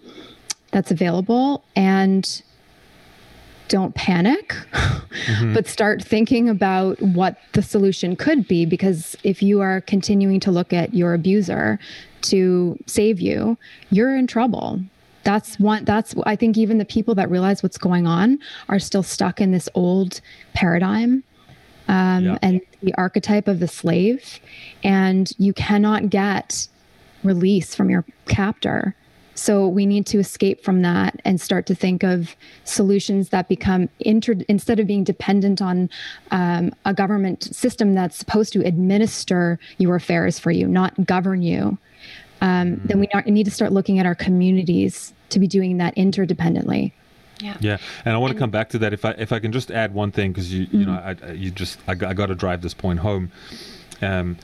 that's available and don't panic, mm-hmm. but start thinking about what the solution could be. Because if you are continuing to look at your abuser to save you, you're in trouble. That's one, that's, I think even the people that realize what's going on are still stuck in this old paradigm um, yeah. and the archetype of the slave. And you cannot get release from your captor. So we need to escape from that and start to think of solutions that become inter- instead of being dependent on um, a government system that's supposed to administer your affairs for you, not govern you um, then we need to start looking at our communities to be doing that interdependently. Yeah. Yeah, and I want to come back to that. If I if I can just add one thing because you mm-hmm. you know I, you just I, I got to drive this point home. Um,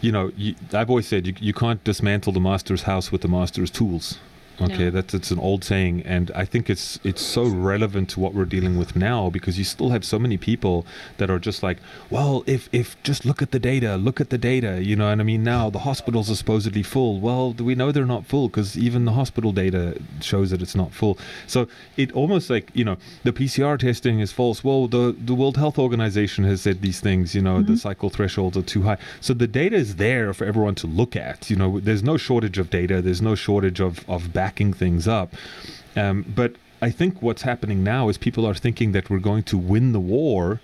you know, you, I've always said you, you can't dismantle the master's house with the master's tools. Okay, no. that's it's an old saying, and I think it's it's so relevant to what we're dealing with now because you still have so many people that are just like, well, if if just look at the data, look at the data, you know. And I mean, now the hospitals are supposedly full. Well, do we know they're not full because even the hospital data shows that it's not full. So it almost like you know the PCR testing is false. Well, the the World Health Organization has said these things. You know, mm-hmm. the cycle thresholds are too high. So the data is there for everyone to look at. You know, there's no shortage of data. There's no shortage of of back backing things up. Um, but I think what's happening now is people are thinking that we're going to win the war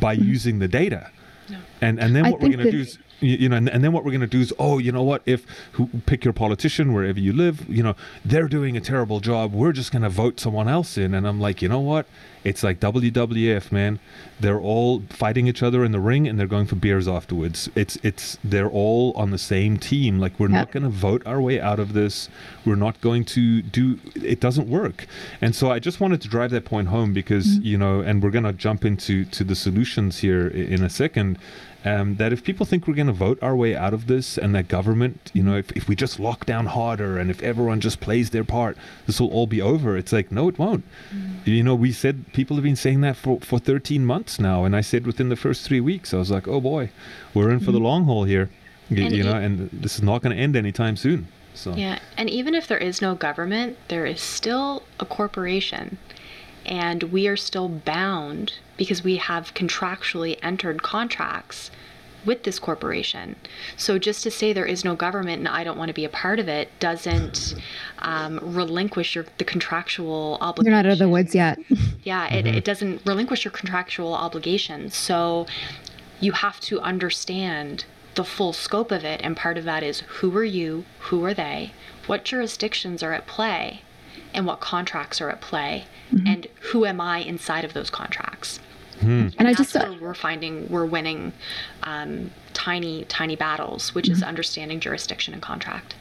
by mm-hmm. using the data. No. And and then what we're going to do is you, you know, and, and then what we're going to do is, oh, you know what? If who, pick your politician wherever you live, you know, they're doing a terrible job. We're just going to vote someone else in. And I'm like, you know what? It's like WWF, man. They're all fighting each other in the ring, and they're going for beers afterwards. It's it's they're all on the same team. Like we're not going to vote our way out of this. We're not going to do. It doesn't work. And so I just wanted to drive that point home because mm-hmm. you know, and we're going to jump into to the solutions here in a second um, that if people think we're going to vote our way out of this and that government, you know, if, if we just lock down harder and if everyone just plays their part, this will all be over. It's like, no, it won't. Mm. You know, we said people have been saying that for, for 13 months now. And I said within the first three weeks, I was like, oh boy, we're in for the mm. long haul here. You, you know, and this is not going to end anytime soon. So. Yeah, and even if there is no government, there is still a corporation and we are still bound because we have contractually entered contracts with this corporation. So just to say there is no government and I don't want to be a part of it doesn't um, relinquish your the contractual obligation. You're not out of the woods yet. yeah, mm-hmm. it doesn't relinquish your contractual obligations. So you have to understand the full scope of it, and part of that is who are you, who are they, what jurisdictions are at play, and what contracts are at play mm-hmm. and who am I inside of those contracts. Hmm. And, and I just where we're finding we're winning um, tiny tiny battles, which mm-hmm. is understanding jurisdiction and contract.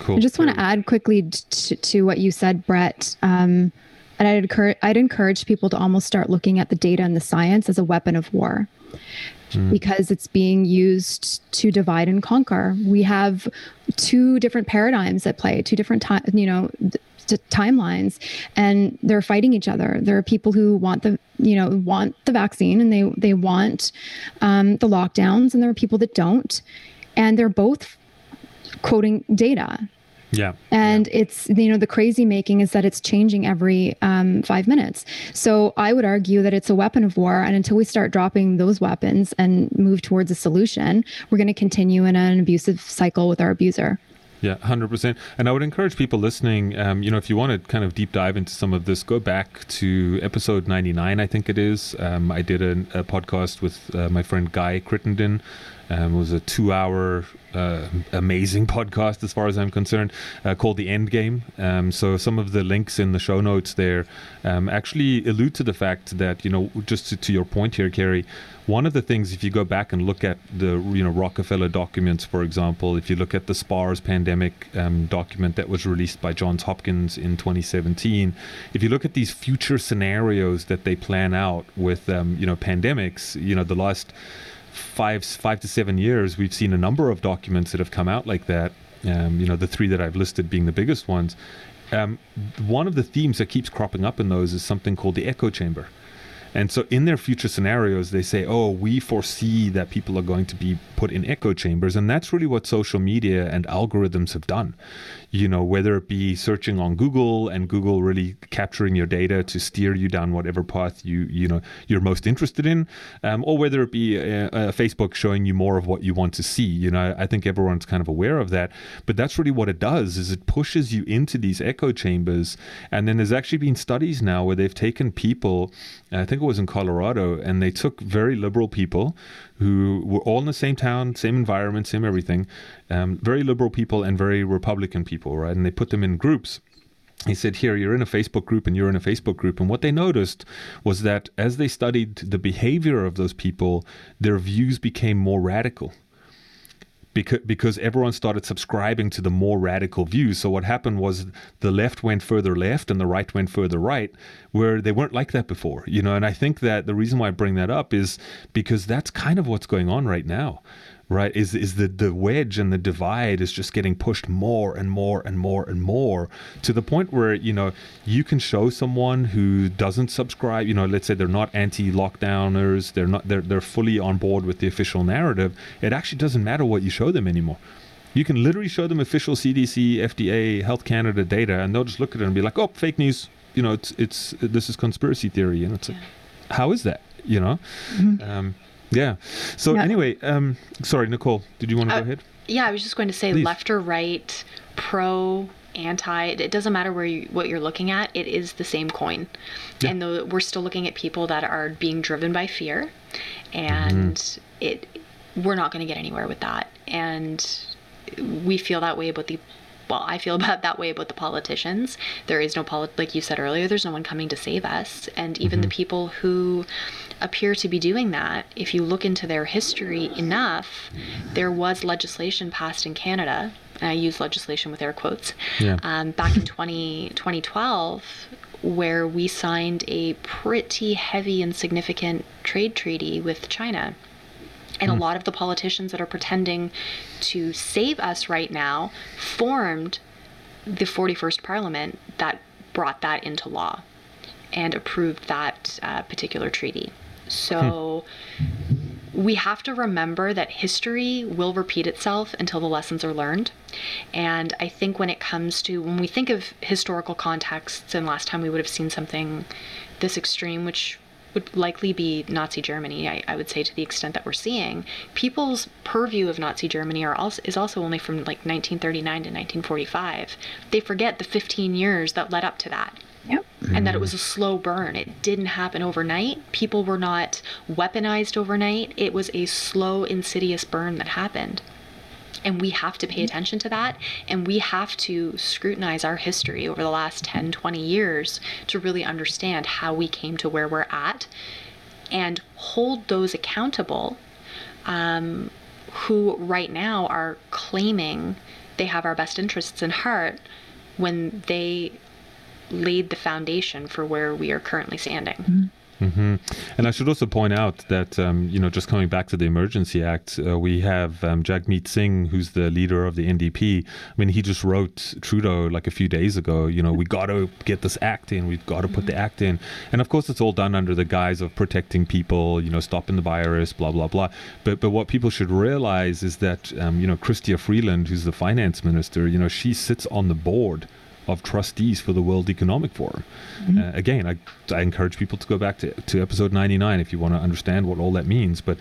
Cool. I just want to add quickly to, to what you said, Brett. Um, and I'd encourage, I'd encourage people to almost start looking at the data and the science as a weapon of war mm. because it's being used to divide and conquer. We have two different paradigms at play, two different times, you know, timelines and they're fighting each other. There are people who want the you know want the vaccine and they they want um, the lockdowns and there are people that don't. And they're both quoting data. Yeah. And yeah. it's you know the crazy making is that it's changing every um, five minutes. So i would argue that it's a weapon of war and until we start dropping those weapons and move towards a solution we're going to continue in an abusive cycle with our abuser yeah, hundred percent. And I would encourage people listening. Um, you know, if you want to kind of deep dive into some of this, go back to episode ninety nine. I think it is. Um, I did a, a podcast with uh, my friend Guy Crittenden. Um, it was a two hour uh, amazing podcast as far as I'm concerned uh, called The End Game. Um, so some of the links in the show notes there um, actually allude to the fact that, you know, just to, to, your point here, Kerry, one of the things, if you go back and look at the, you know, Rockefeller documents, for example, if you look at the SPARS pandemic um, document that was released by Johns Hopkins in 2017, if you look at these future scenarios that they plan out with, um, you know, pandemics, you know, the last five five to seven years, we've seen a number of documents that have come out like that. Um, you know, the three that I've listed being the biggest ones. Um, one of the themes that keeps cropping up in those is something called the echo chamber. And so in their future scenarios, they say, oh, we foresee that people are going to be put in echo chambers. And that's really what social media and algorithms have done you know, whether it be searching on Google and Google really capturing your data to steer you down whatever path you you know you're most interested in, um, or whether it be a, a Facebook showing you more of what you want to see. You know, I think everyone's kind of aware of that. But that's really what it does is it pushes you into these echo chambers. And then there's actually been studies now where they've taken people, I think it was in Colorado, and they took very liberal people who were all in the same town, same environment, same everything, um, very liberal people and very Republican people, right? And they put them in groups. He said, Here, you're in a Facebook group and you're in a Facebook group. And what they noticed was that as they studied the behavior of those people, their views became more radical because because everyone started subscribing to the more radical views. So what happened was the left went further left and the right went further right, where they weren't like that before. You know, and I think that the reason why I bring that up is because that's kind of what's going on right now right is is the the wedge and the divide is just getting pushed more and more and more and more to the point where you know you can show someone who doesn't subscribe you know let's say they're not anti-lockdowners they're not they're they're fully on board with the official narrative it actually doesn't matter what you show them anymore you can literally show them official CDC, FDA, Health Canada data, and they'll just look at it and be like, "Oh, fake news." You know, it's it's this is conspiracy theory, and it's like, how is that? You know, mm-hmm. um, yeah. So yeah. anyway, um, sorry, Nicole, did you want to uh, go ahead? Yeah, I was just going to say Please. left or right, pro, anti. It doesn't matter where you, what you're looking at. It is the same coin, yeah. and the, we're still looking at people that are being driven by fear, and mm-hmm. it we're not going to get anywhere with that. And we feel that way about the well, I feel about that way about the politicians. There is no polit like you said earlier, there's no one coming to save us. And even mm-hmm. the people who appear to be doing that, if you look into their history enough, there was legislation passed in Canada. And I use legislation with air quotes. Yeah. Um, back in 20, 2012, where we signed a pretty heavy and significant trade treaty with China. And mm. a hmm. lot of the politicians that are pretending to save us right now formed the 41st Parliament that brought that into law and approved that uh, particular treaty. So we have to remember that history will repeat itself until the lessons are learned. And I think when it comes to, when we think of historical contexts, and last time we would have seen something this extreme, which would likely be Nazi Germany, I, I, would say to the extent that we're seeing, people's purview of Nazi Germany are also, is also only from like 1939 to 1945. They forget the 15 years that led up to that. Yep. And that it mm. was a slow burn. It didn't happen overnight. People were not weaponized overnight. It was a slow, insidious burn that happened. And we have to pay mm-hmm. attention to that. And we have to scrutinize our history over the last 10, 20 years to really understand how we came to where we're at and hold those accountable um, who right now are claiming they have our best interests in heart when they laid the foundation for where we are currently standing. Mm-hmm. Mm-hmm. And I should also point out that, um, you know, just coming back to the Emergency Act, uh, we have um, Jagmeet Singh, who's the leader of the NDP. I mean, he just wrote Trudeau like a few days ago, you know, we got to get this act in, we've got to put the act in. And of course, it's all done under the guise of protecting people, you know, stopping the virus, blah, blah, blah. But, but what people should realize is that, um, you know, Chrystia Freeland, who's the finance minister, you know, she sits on the board of trustees for the World Economic Forum. Mm-hmm. Uh, again, I, I encourage people to go back to, to episode 99 if you want to understand what all that means. But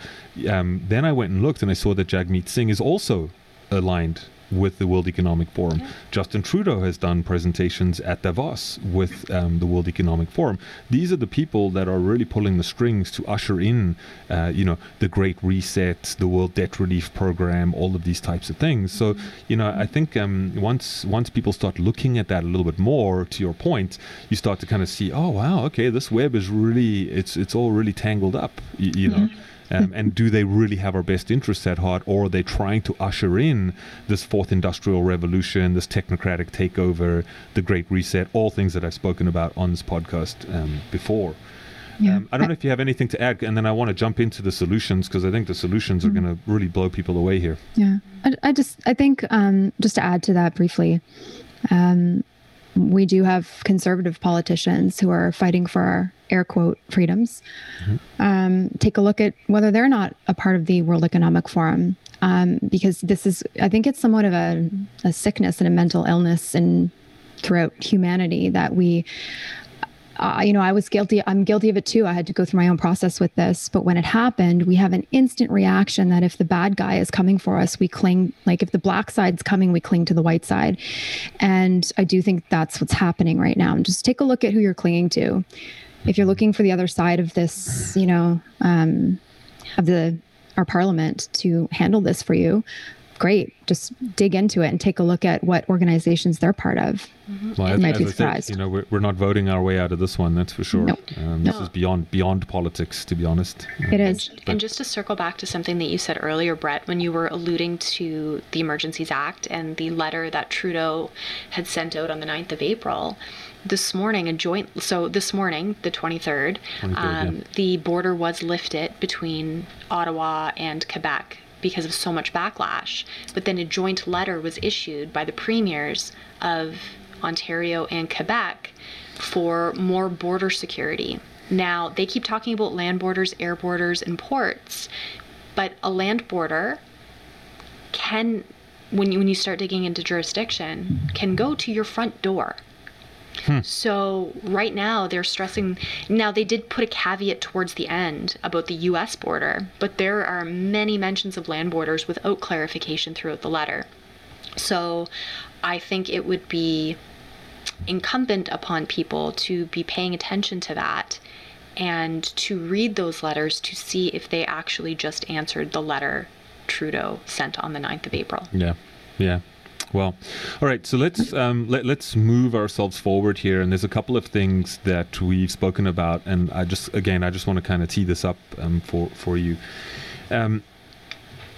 um, then I went and looked and I saw that Jagmeet Singh is also aligned with the World Economic Forum. Yeah. Justin Trudeau has done presentations at Davos with um, the World Economic Forum. These are the people that are really pulling the strings to usher in, uh, you know, the Great Reset, the World Debt Relief Program, all of these types of things. So, you know, I think um, once once people start looking at that a little bit more, to your point, you start to kind of see, oh wow, okay, this web is really it's it's all really tangled up, you, you know. Mm-hmm. Um, and do they really have our best interests at heart, or are they trying to usher in this fourth industrial revolution, this technocratic takeover, the Great Reset, all things that I've spoken about on this podcast um, before? Yeah. Um, I don't know if you have anything to add, and then I want to jump into the solutions because I think the solutions mm-hmm. are going to really blow people away here. Yeah, I, I just I think um, just to add to that briefly, um, we do have conservative politicians who are fighting for our air quote freedoms. Mm-hmm. Um, take a look at whether they're not a part of the World Economic Forum, um, because this is, I think, it's somewhat of a, a sickness and a mental illness and throughout humanity that we uh, you know, I was guilty. I'm guilty of it too. I had to go through my own process with this. But when it happened, we have an instant reaction that if the bad guy is coming for us, we cling, like if the black side's coming, we cling to the white side. And I do think that's what's happening right now. And just take a look at who you're clinging to. If you're looking for the other side of this, you know, um, of the our parliament to handle this for you, great. Just dig into it and take a look at what organizations they're part of. Mm-hmm. Well, you might be surprised. Said, you know, we're, we're not voting our way out of this one. That's for sure. Nope. Um, this no. is beyond beyond politics, to be honest. It is. And, and just to circle back to something that you said earlier, Brett, when you were alluding to the Emergencies Act and the letter that Trudeau had sent out on the 9th of April this morning a joint so this morning the 23rd, 23rd um, yeah. the border was lifted between ottawa and quebec because of so much backlash. But then a joint letter was issued by the premiers of Ontario and Quebec for more border security. Now, they keep talking about land borders, air borders, and ports, but a land border can, when you, when you start digging into jurisdiction, can go to your front door. Hmm. So right now they're stressing. Now they did put a caveat towards the end about the U.S. border, but there are many mentions of land borders without clarification throughout the letter. So I think it would be incumbent upon people to be paying attention to that and to read those letters to see if they actually just answered the letter Trudeau sent on the 9th of April. Yeah, yeah. Well, all right. So let's um, let, let's move ourselves forward here, and there's a couple of things that we've spoken about, and I just again I just want to kind of tee this up um, for for you. Um,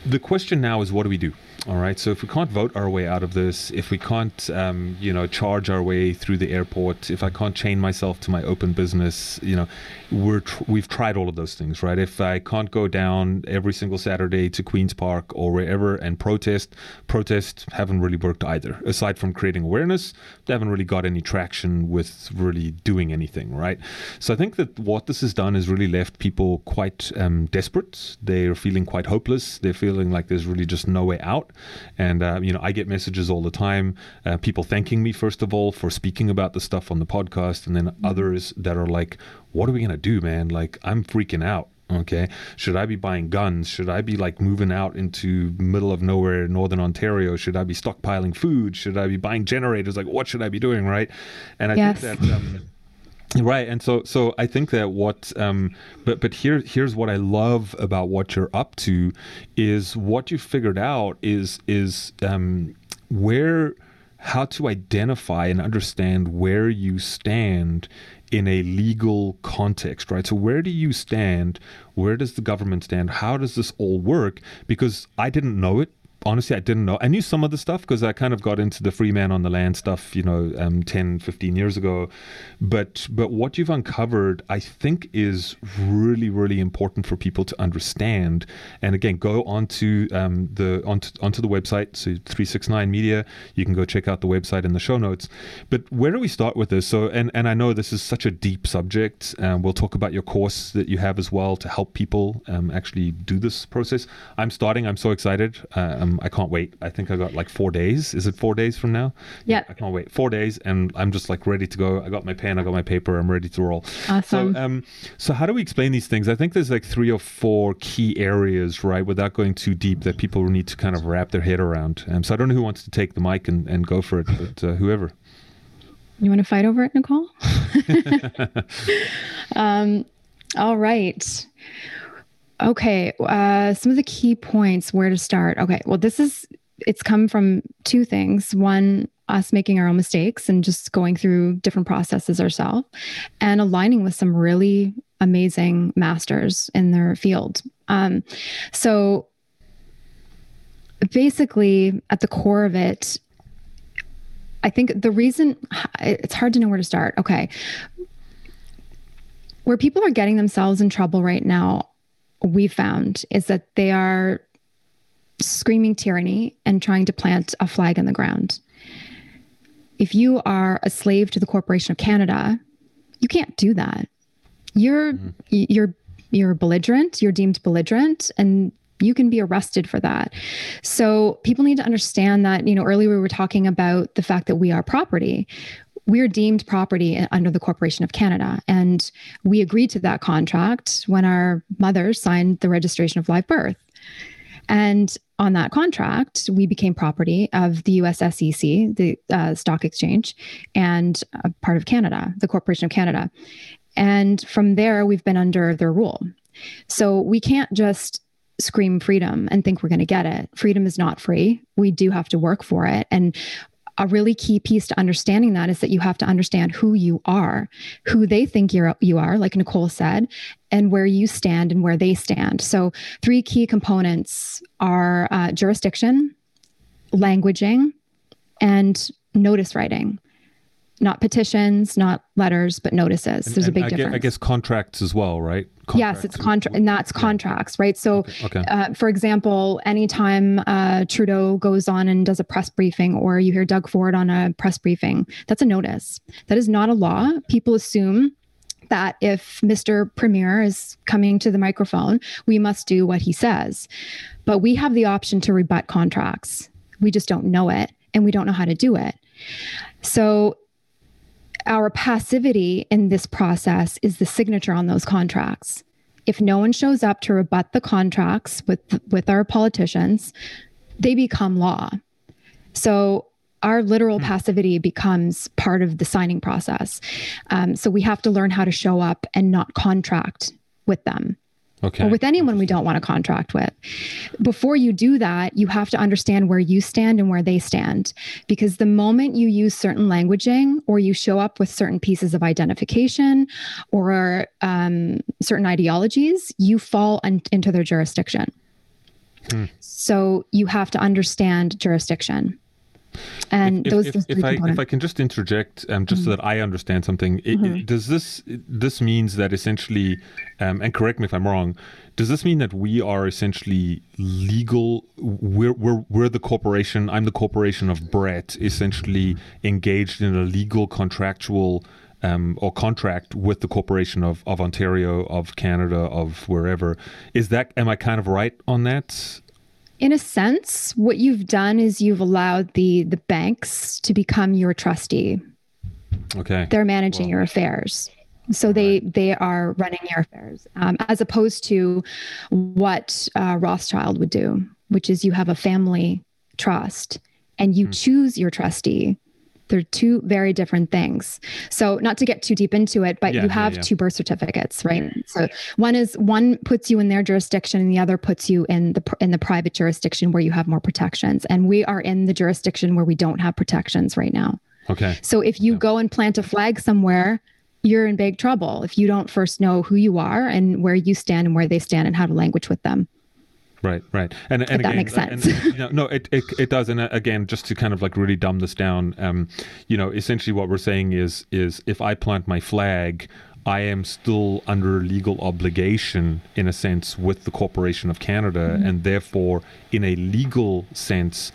the question now is, what do we do? All right. So if we can't vote our way out of this, if we can't, um, you know, charge our way through the airport, if I can't chain myself to my open business, you know, we're tr- we've tried all of those things, right? If I can't go down every single Saturday to Queens Park or wherever and protest, protest haven't really worked either. Aside from creating awareness, they haven't really got any traction with really doing anything, right? So I think that what this has done is really left people quite um, desperate. They're feeling quite hopeless. They're feeling like there's really just no way out. And uh, you know, I get messages all the time, uh, people thanking me first of all for speaking about the stuff on the podcast, and then mm-hmm. others that are like, "What are we gonna do, man? Like, I'm freaking out." okay should i be buying guns should i be like moving out into middle of nowhere northern ontario should i be stockpiling food should i be buying generators like what should i be doing right and i yes. think that um, Right, and so so I think that what, um, but but here here's what I love about what you're up to, is what you figured out is is um, where how to identify and understand where you stand in a legal context, right? So where do you stand? Where does the government stand? How does this all work? Because I didn't know it honestly, I didn't know. I knew some of the stuff because I kind of got into the free man on the land stuff, you know, um, 10, 15 years ago. But but what you've uncovered, I think, is really, really important for people to understand. And again, go onto um, the onto, onto the website, so 369 Media. You can go check out the website in the show notes. But where do we start with this? So, and and I know this is such a deep subject. Um, we'll talk about your course that you have as well to help people um, actually do this process. I'm starting. I'm so excited. Uh, I'm I can't wait. I think I got like four days. Is it four days from now? Yeah. I can't wait. Four days, and I'm just like ready to go. I got my pen. I got my paper. I'm ready to roll. Awesome. So, um, so how do we explain these things? I think there's like three or four key areas, right, without going too deep, that people need to kind of wrap their head around. Um, so I don't know who wants to take the mic and, and go for it, but uh, whoever. You want to fight over it, Nicole? um, all right. Okay. Uh, some of the key points where to start. Okay. Well, this is, it's come from two things. One, us making our own mistakes and just going through different processes ourselves and aligning with some really amazing masters in their field. Um, so basically, at the core of it, I think the reason it's hard to know where to start. Okay. Where people are getting themselves in trouble right now we found is that they are screaming tyranny and trying to plant a flag in the ground. If you are a slave to the Corporation of Canada, you can't do that. You're mm-hmm. you're you're belligerent, you're deemed belligerent and you can be arrested for that. So people need to understand that, you know, earlier we were talking about the fact that we are property we're deemed property under the Corporation of Canada. And we agreed to that contract when our mothers signed the registration of live birth. And on that contract, we became property of the US SEC, the uh, stock exchange, and a part of Canada, the Corporation of Canada. And from there, we've been under their rule. So we can't just scream freedom and think we're going to get it. Freedom is not free. We do have to work for it. And a really key piece to understanding that is that you have to understand who you are, who they think you're you are, like Nicole said, and where you stand and where they stand. So three key components are uh, jurisdiction, languaging, and notice writing not petitions, not letters, but notices. And, There's and a big I difference. Guess, I guess contracts as well, right? Contracts yes, it's contract, and that's contracts, right? So, okay. okay. Uh, for example, anytime uh, Trudeau goes on and does a press briefing, or you hear Doug Ford on a press briefing, that's a notice. That is not a law. People assume that if Mr. Premier is coming to the microphone, we must do what he says. But we have the option to rebut contracts. We just don't know it, and we don't know how to do it. So our passivity in this process is the signature on those contracts. If no one shows up to rebut the contracts with with our politicians, they become law. So our literal hmm. passivity becomes part of the signing process. Um, so we have to learn how to show up and not contract with them. Okay. or with anyone we don't want to contract with. Before you do that, you have to understand where you stand and where they stand. Because the moment you use certain languaging or you show up with certain pieces of identification or um, certain ideologies, you fall un- into their jurisdiction. Hmm. So you have to understand jurisdiction. And if, those, if, those if, I, if. I can just interject, um, just so that I understand something, it, it- does this this means that essentially, um, and correct me if I'm wrong, does this mean that we are essentially legal? We're we're we're the corporation. I'm the corporation of Brett, essentially engaged in a legal contractual. Um, or contract with the corporation of, of Ontario, of Canada, of wherever. Is that, am I kind of right on that? In a sense, what you've done is you've allowed the the banks to become your trustee. Okay. They're managing Well, your affairs. So they they are running your affairs, um, as opposed to what uh, Rothschild would do, which is you have a family trust and you choose your trustee. They're two very different things. So not to get too deep into it, but Yeah, you have yeah. two birth certificates, right? So one is one puts you in their jurisdiction, and the other puts you in the in the private jurisdiction where you have more protections. And we are in the jurisdiction where we don't have protections right now. Okay. So if you go and plant a flag somewhere, you're in big trouble if you don't first know who you are and where you stand and where they stand and how to language with them. Right, right, and and that again, makes sense. and, you know, no, it, it it does, and uh, again, just to kind of like really dumb this down, um, you know, essentially what we're saying is is if I plant my flag, I am still under legal obligation in a sense with the Corporation of Canada, Mm-hmm. and therefore, in a legal sense.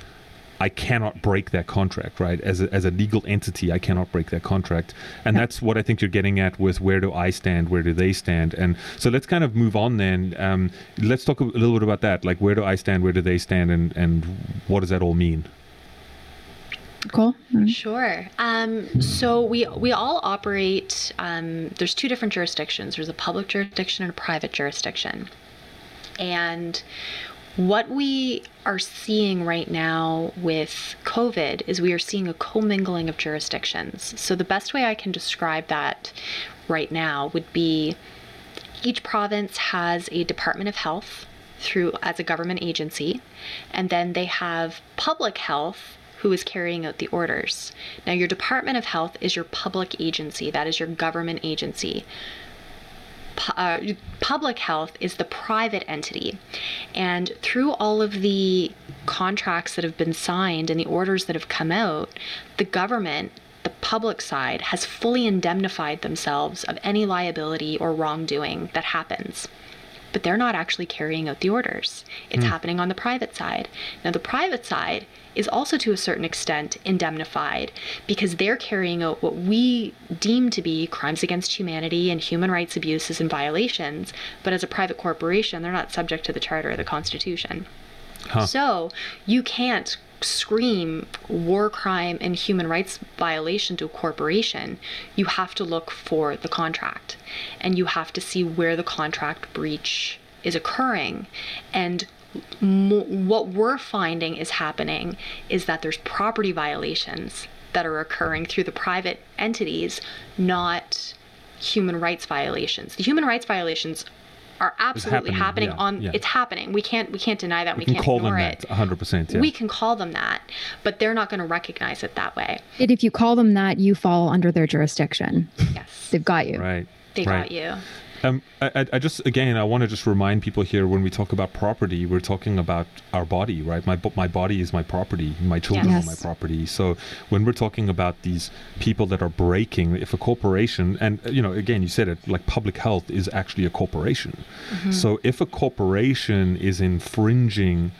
I cannot break that contract, right? As a, as a legal entity, I cannot break that contract. And that's what I think you're getting at with where do I stand, where do they stand? And so let's kind of move on then. Um, let's talk a little bit about that. Like, where do I stand, where do they stand, and, and what does that all mean? Cool. Sure. Um, so we we all operate. Um, there's two different jurisdictions. There's a public jurisdiction and a private jurisdiction. And what we are seeing right now with COVID is we are seeing a commingling of jurisdictions. So the best way I can describe that right now would be each province has a Department of Health through as a government agency, and then they have public health who is carrying out the orders. Now, your Department of Health is your public agency, that is your government agency. Pu- uh, public health is the private entity. And through all of the contracts that have been signed and the orders that have come out, the government, the public side, has fully indemnified themselves of any liability or wrongdoing that happens. But they're not actually carrying out the orders. It's happening on the private side. Now, the private side is also to a certain extent indemnified because they're carrying out what we deem to be crimes against humanity and human rights abuses and violations. But as a private corporation, they're not subject to the Charter or the Constitution. Huh. So you can't scream war crime and human rights violation to a corporation. You have to look for the contract and you have to see where the contract breach is occurring. And what we're finding is happening is that there's property violations that are occurring through the private entities, not human rights violations. The human rights violations are absolutely happening, happening, yeah, on yeah. it's happening. We can't we can't deny that. We, We can can't call them ignore that it. 100%. Yeah. We can call them that, but they're not going to recognize it that way. And if you call them that, you fall under their jurisdiction. Yes. They've got you. right. They right. got you. Um, I, I- just again, I want to just remind people here when we talk about property, we're talking about our body, right? My my body is my property. My children Yes. are my property. So when we're talking about these people that are breaking, if a corporation, and you know, again, you said it, like public health is actually a corporation. So if a corporation is infringing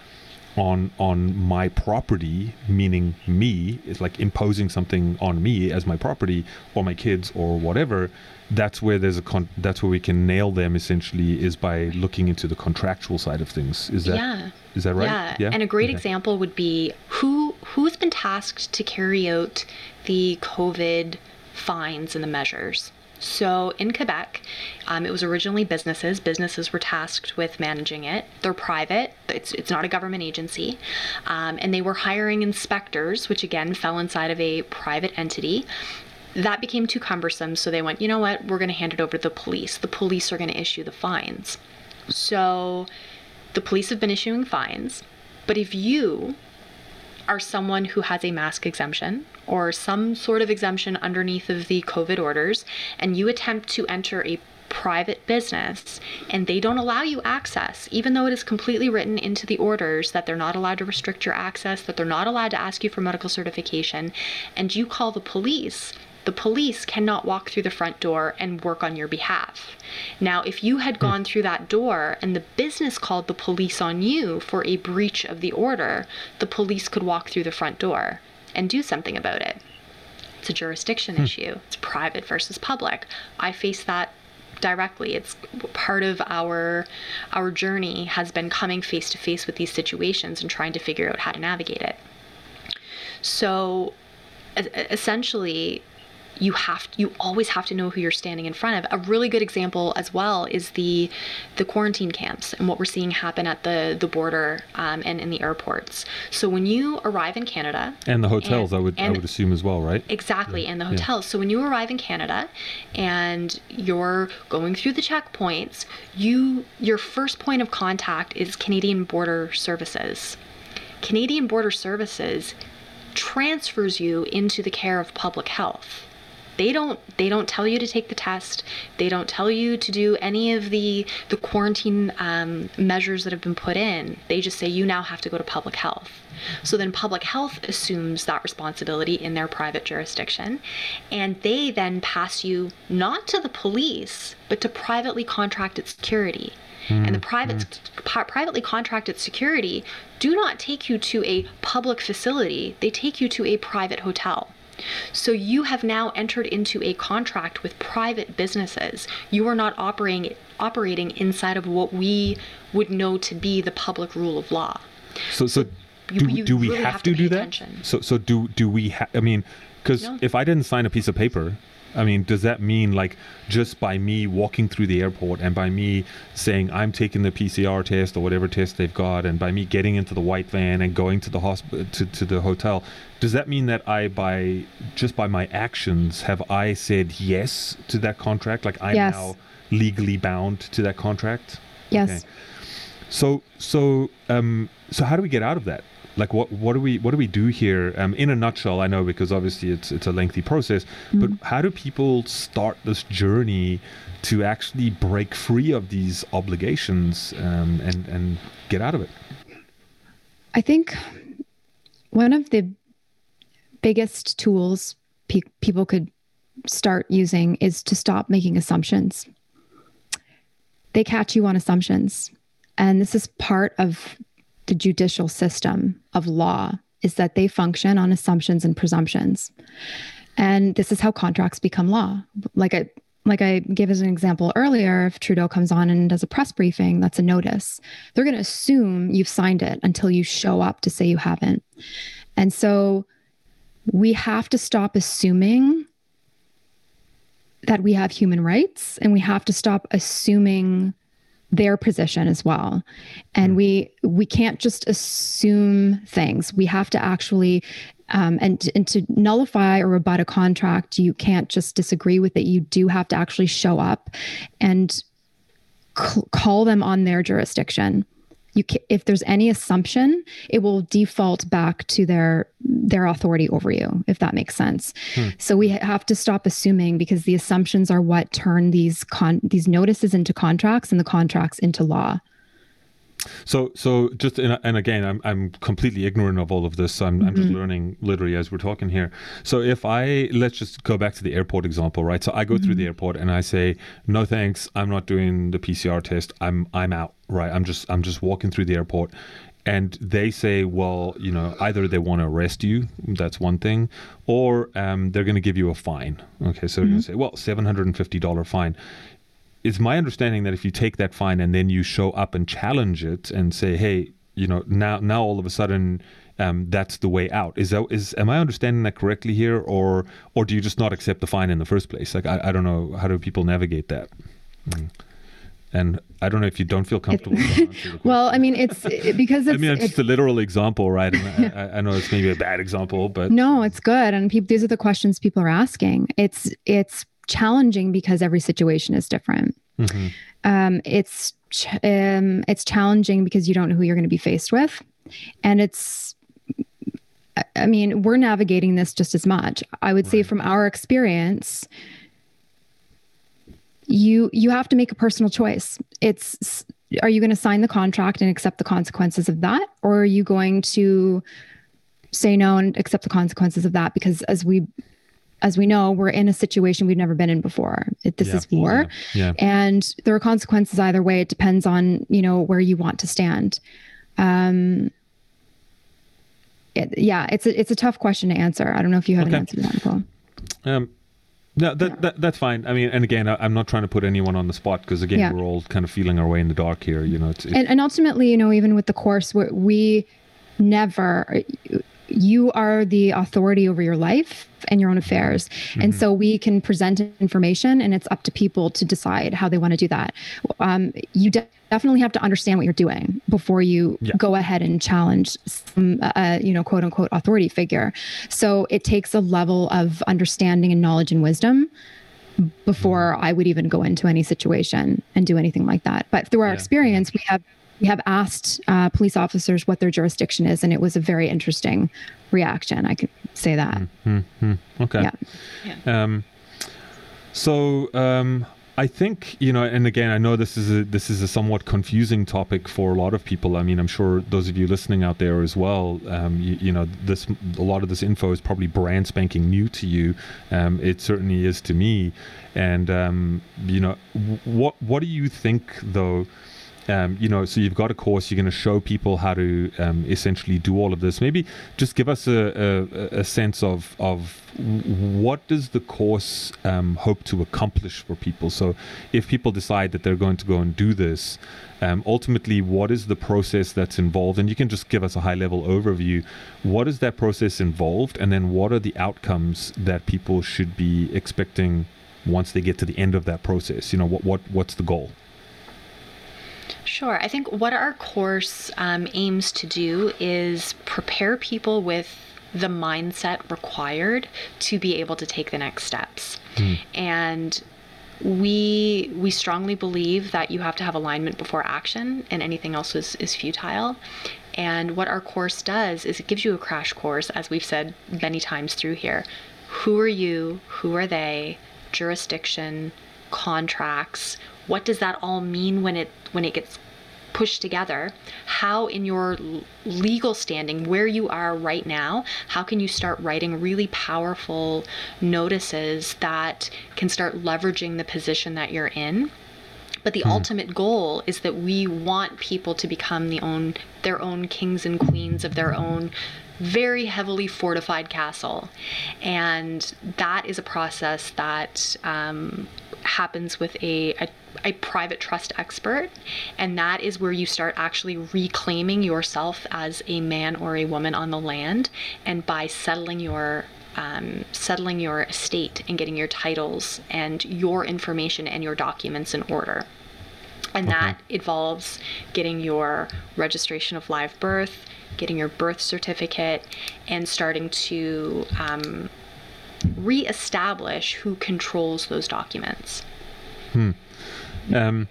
on on my property meaning me it's like imposing something on me as my property or my kids or whatever that's where there's a con- that's where we can nail them essentially is by looking into the contractual side of things is that yeah. is that right Yeah. And a great Okay. example would be who who's been tasked to carry out the COVID fines and the measures. So in Quebec, um, it was originally businesses. Businesses were tasked with managing it. They're private. It's it's not a government agency, um, and they were hiring inspectors, which again fell inside of a private entity. That became too cumbersome, so they went, you know what, we're going to hand it over to the police. The police are going to issue the fines. So the police have been issuing fines, but if you are someone who has a mask exemption or some sort of exemption underneath of the COVID orders, and you attempt to enter a private business and they don't allow you access, even though it is completely written into the orders that they're not allowed to restrict your access, that they're not allowed to ask you for medical certification, and you call the police, the police cannot walk through the front door and work on your behalf. Now, if you had gone through that door and the business called the police on you for a breach of the order, the police could walk through the front door and do something about it. It's a jurisdiction hmm. issue. It's private versus public. I face that directly. It's part of our our journey has been coming face to face with these situations and trying to figure out how to navigate it. So essentially you have you always have to know who you're standing in front of. A really good example as well is the the quarantine camps and what we're seeing happen at the the border um, and in the airports. So when you arrive in Canada and the hotels, and, I would I would assume as well, right? Exactly, yeah. and the hotels. Yeah. So when you arrive in Canada and you're going through the checkpoints, you your first point of contact is Canadian Border Services. Canadian Border Services transfers you into the care of public health they don't they don't tell you to take the test. They don't tell you to do any of the the quarantine um, measures that have been put in. They just say you now have to go to public health. So then public health assumes that responsibility in their private jurisdiction. And they then pass you not to the police but to privately contracted security. Mm-hmm. and the private mm-hmm. privately contracted security do not take you to a public facility. They take you to a private hotel so you have now entered into a contract with private businesses. You are not operating operating inside of what we would know to be the public rule of law. So so do, you, do we really have, have, to, to do that? Attention. So so do do we ha- I mean cuz no. if I didn't sign a piece of paper I mean, does that mean like just by me walking through the airport and by me saying I'm taking the PCR test or whatever test they've got, and by me getting into the white van and going to the hospital to, to the hotel, does that mean that I by just by my actions have I said yes to that contract? Like I'm yes. now legally bound to that contract? Yes. Okay. So so um so how do we get out of that? Like what what do we what do we do here? Um, in a nutshell i know because obviously it's it's a lengthy process mm-hmm. but how do people start this journey to actually break free of these obligations um, and and get out of it? I think one of the biggest tools pe- people could start using is to stop making assumptions. They catch you on assumptions and this is part of the judicial system of law is that they function on assumptions and presumptions. And this is how contracts become law. Like I like I gave as an example earlier, if Trudeau comes on and does a press briefing, that's a notice. They're going to assume you've signed it until you show up to say you haven't. And so we have to stop assuming that we have human rights and we have to stop assuming their position as well. And hmm. we we can't just assume things. We have to actually um, and, and to nullify or rebut a contract you can't just disagree with it. You do have to actually show up and call them on their jurisdiction you can, if there's any assumption it will default back to their their authority over you if that makes sense hmm. so we have to stop assuming because the assumptions are what turn these con these notices into contracts and the contracts into law so, so just in, and again, I'm I'm completely ignorant of all of this. I'm mm-hmm. I'm just mm-hmm. learning literally as we're talking here. So, if I let's just go back to the airport example, right? So, I go mm-hmm. through the airport and I say, "No, thanks. I'm not doing the PCR test. I'm I'm out." Right? I'm just I'm just walking through the airport, and they say, well, you know, either they want to arrest you, that's one thing, or um, they're going to give you a fine. Okay, so mm-hmm. they're going to say, well, seven hundred and fifty dollar fine it's my understanding that if you take that fine and then you show up and challenge it and say, hey, you know, now now all of a sudden um, that's the way out. Is that is am I understanding that correctly here, or or do you just not accept the fine in the first place? Like I, I don't know how do people navigate that. Mm. And I don't know if you don't feel comfortable. well, I mean, it's it, because it's, I mean, it's, it's, just a literal example, right? And I, I, know it's maybe a bad example, but no, it's good. And people, these are the questions people are asking. It's it's challenging because every situation is different. Mm-hmm. Um, it's um, it's challenging because you don't know who you're going to be faced with, and it's. I mean, we're navigating this just as much. I would right. say, from our experience, you you have to make a personal choice. It's are you going to sign the contract and accept the consequences of that, or are you going to say no and accept the consequences of that? Because as we as we know, we're in a situation we've never been in before. It, this yeah, is war, yeah, yeah. and there are consequences either way. It depends on you know where you want to stand. Um, it, yeah, it's a it's a tough question to answer. I don't know if you have okay. an answer to that, Nicole. Um, no, that, yeah. that that's fine. I mean, and again, I, am not trying to put anyone on the spot because again, yeah. we're all kind of feeling our way in the dark here. You know, it's, it's and, and ultimately, you know, even with the course, we never you are the authority over your life and your own affairs. Mm-hmm. And so we can present information and it's up to people to decide how they want to do that. Um, you de- definitely have to understand what you're doing before you yeah. go ahead and challenge some, uh, you know, quote unquote authority figure. So it takes a level of understanding and knowledge and wisdom before mm-hmm. I would even go into any situation and do anything like that. But through our yeah. experience, we have we have asked uh, police officers what their jurisdiction is, and it was a very interesting reaction. I could say that. Mm-hmm. Okay. Yeah. yeah. Um, so um, I think you know, and again, I know this is a this is a somewhat confusing topic for a lot of people. I mean, I'm sure those of you listening out there as well. Um, you, you, know, this a lot of this info is probably brand spanking new to you. Um, it certainly is to me. And um, you know, what what do you think though? Um, you know, so you've got a course, you're going to show people how to um, essentially do all of this. Maybe just give us a, a, a sense of, of what does the course um, hope to accomplish for people? So if people decide that they're going to go and do this, um, ultimately, what is the process that's involved? And you can just give us a high level overview. What is that process involved? And then what are the outcomes that people should be expecting once they get to the end of that process? You know, what, what what's the goal? Sure. I think what our course um, aims to do is prepare people with the mindset required to be able to take the next steps. Mm. And we we strongly believe that you have to have alignment before action and anything else is, is futile and what our course does is it gives you a crash course as we've said many times through here who are you who are they jurisdiction contracts what does that all mean when it when it gets pushed together how in your legal standing where you are right now how can you start writing really powerful notices that can start leveraging the position that you're in but the hmm. ultimate goal is that we want people to become the own their own kings and queens of their own very heavily fortified castle. And that is a process that um, happens with a, a, a private trust expert. And that is where you start actually reclaiming yourself as a man or a woman on the land. And by settling your um, settling your estate and getting your titles and your information and your documents in order. And that involves getting your registration of live birth, getting your birth certificate, and starting to um, reestablish who controls those documents. Hmm. Um,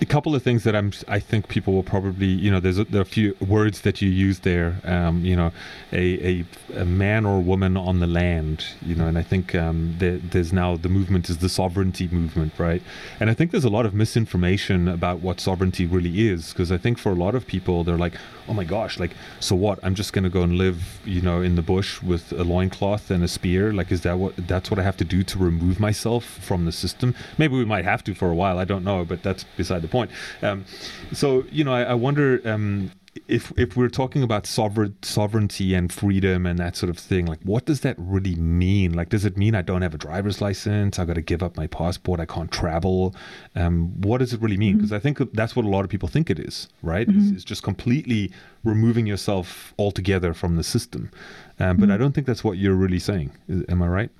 a couple of things that I'm I think people will probably you know there's a, there are a few words that you use there um, you know a, a, a man or woman on the land you know and I think um, there, there's now the movement is the sovereignty movement right? And I think there's a lot of misinformation about what sovereignty really is because I think for a lot of people they're like oh my gosh like so what? I'm just gonna go and live you know in the bush with a loincloth and a spear? Like is that what that's what I have to do to remove myself from the system? Maybe we might have to for a while I don't know but that's beside the point. Um, so you know, I, I wonder um, if if we're talking about sovereign sovereignty and freedom and that sort of thing, like what does that really mean? Like, does it mean I don't have a driver's license? I got to give up my passport. I can't travel. Um, what does it really mean? Because mm-hmm. I think that's what a lot of people think it is. Right? Mm-hmm. It's, it's, just completely removing yourself altogether from the system. Um, but mm-hmm. I don't think that's what you're really saying. Am I right?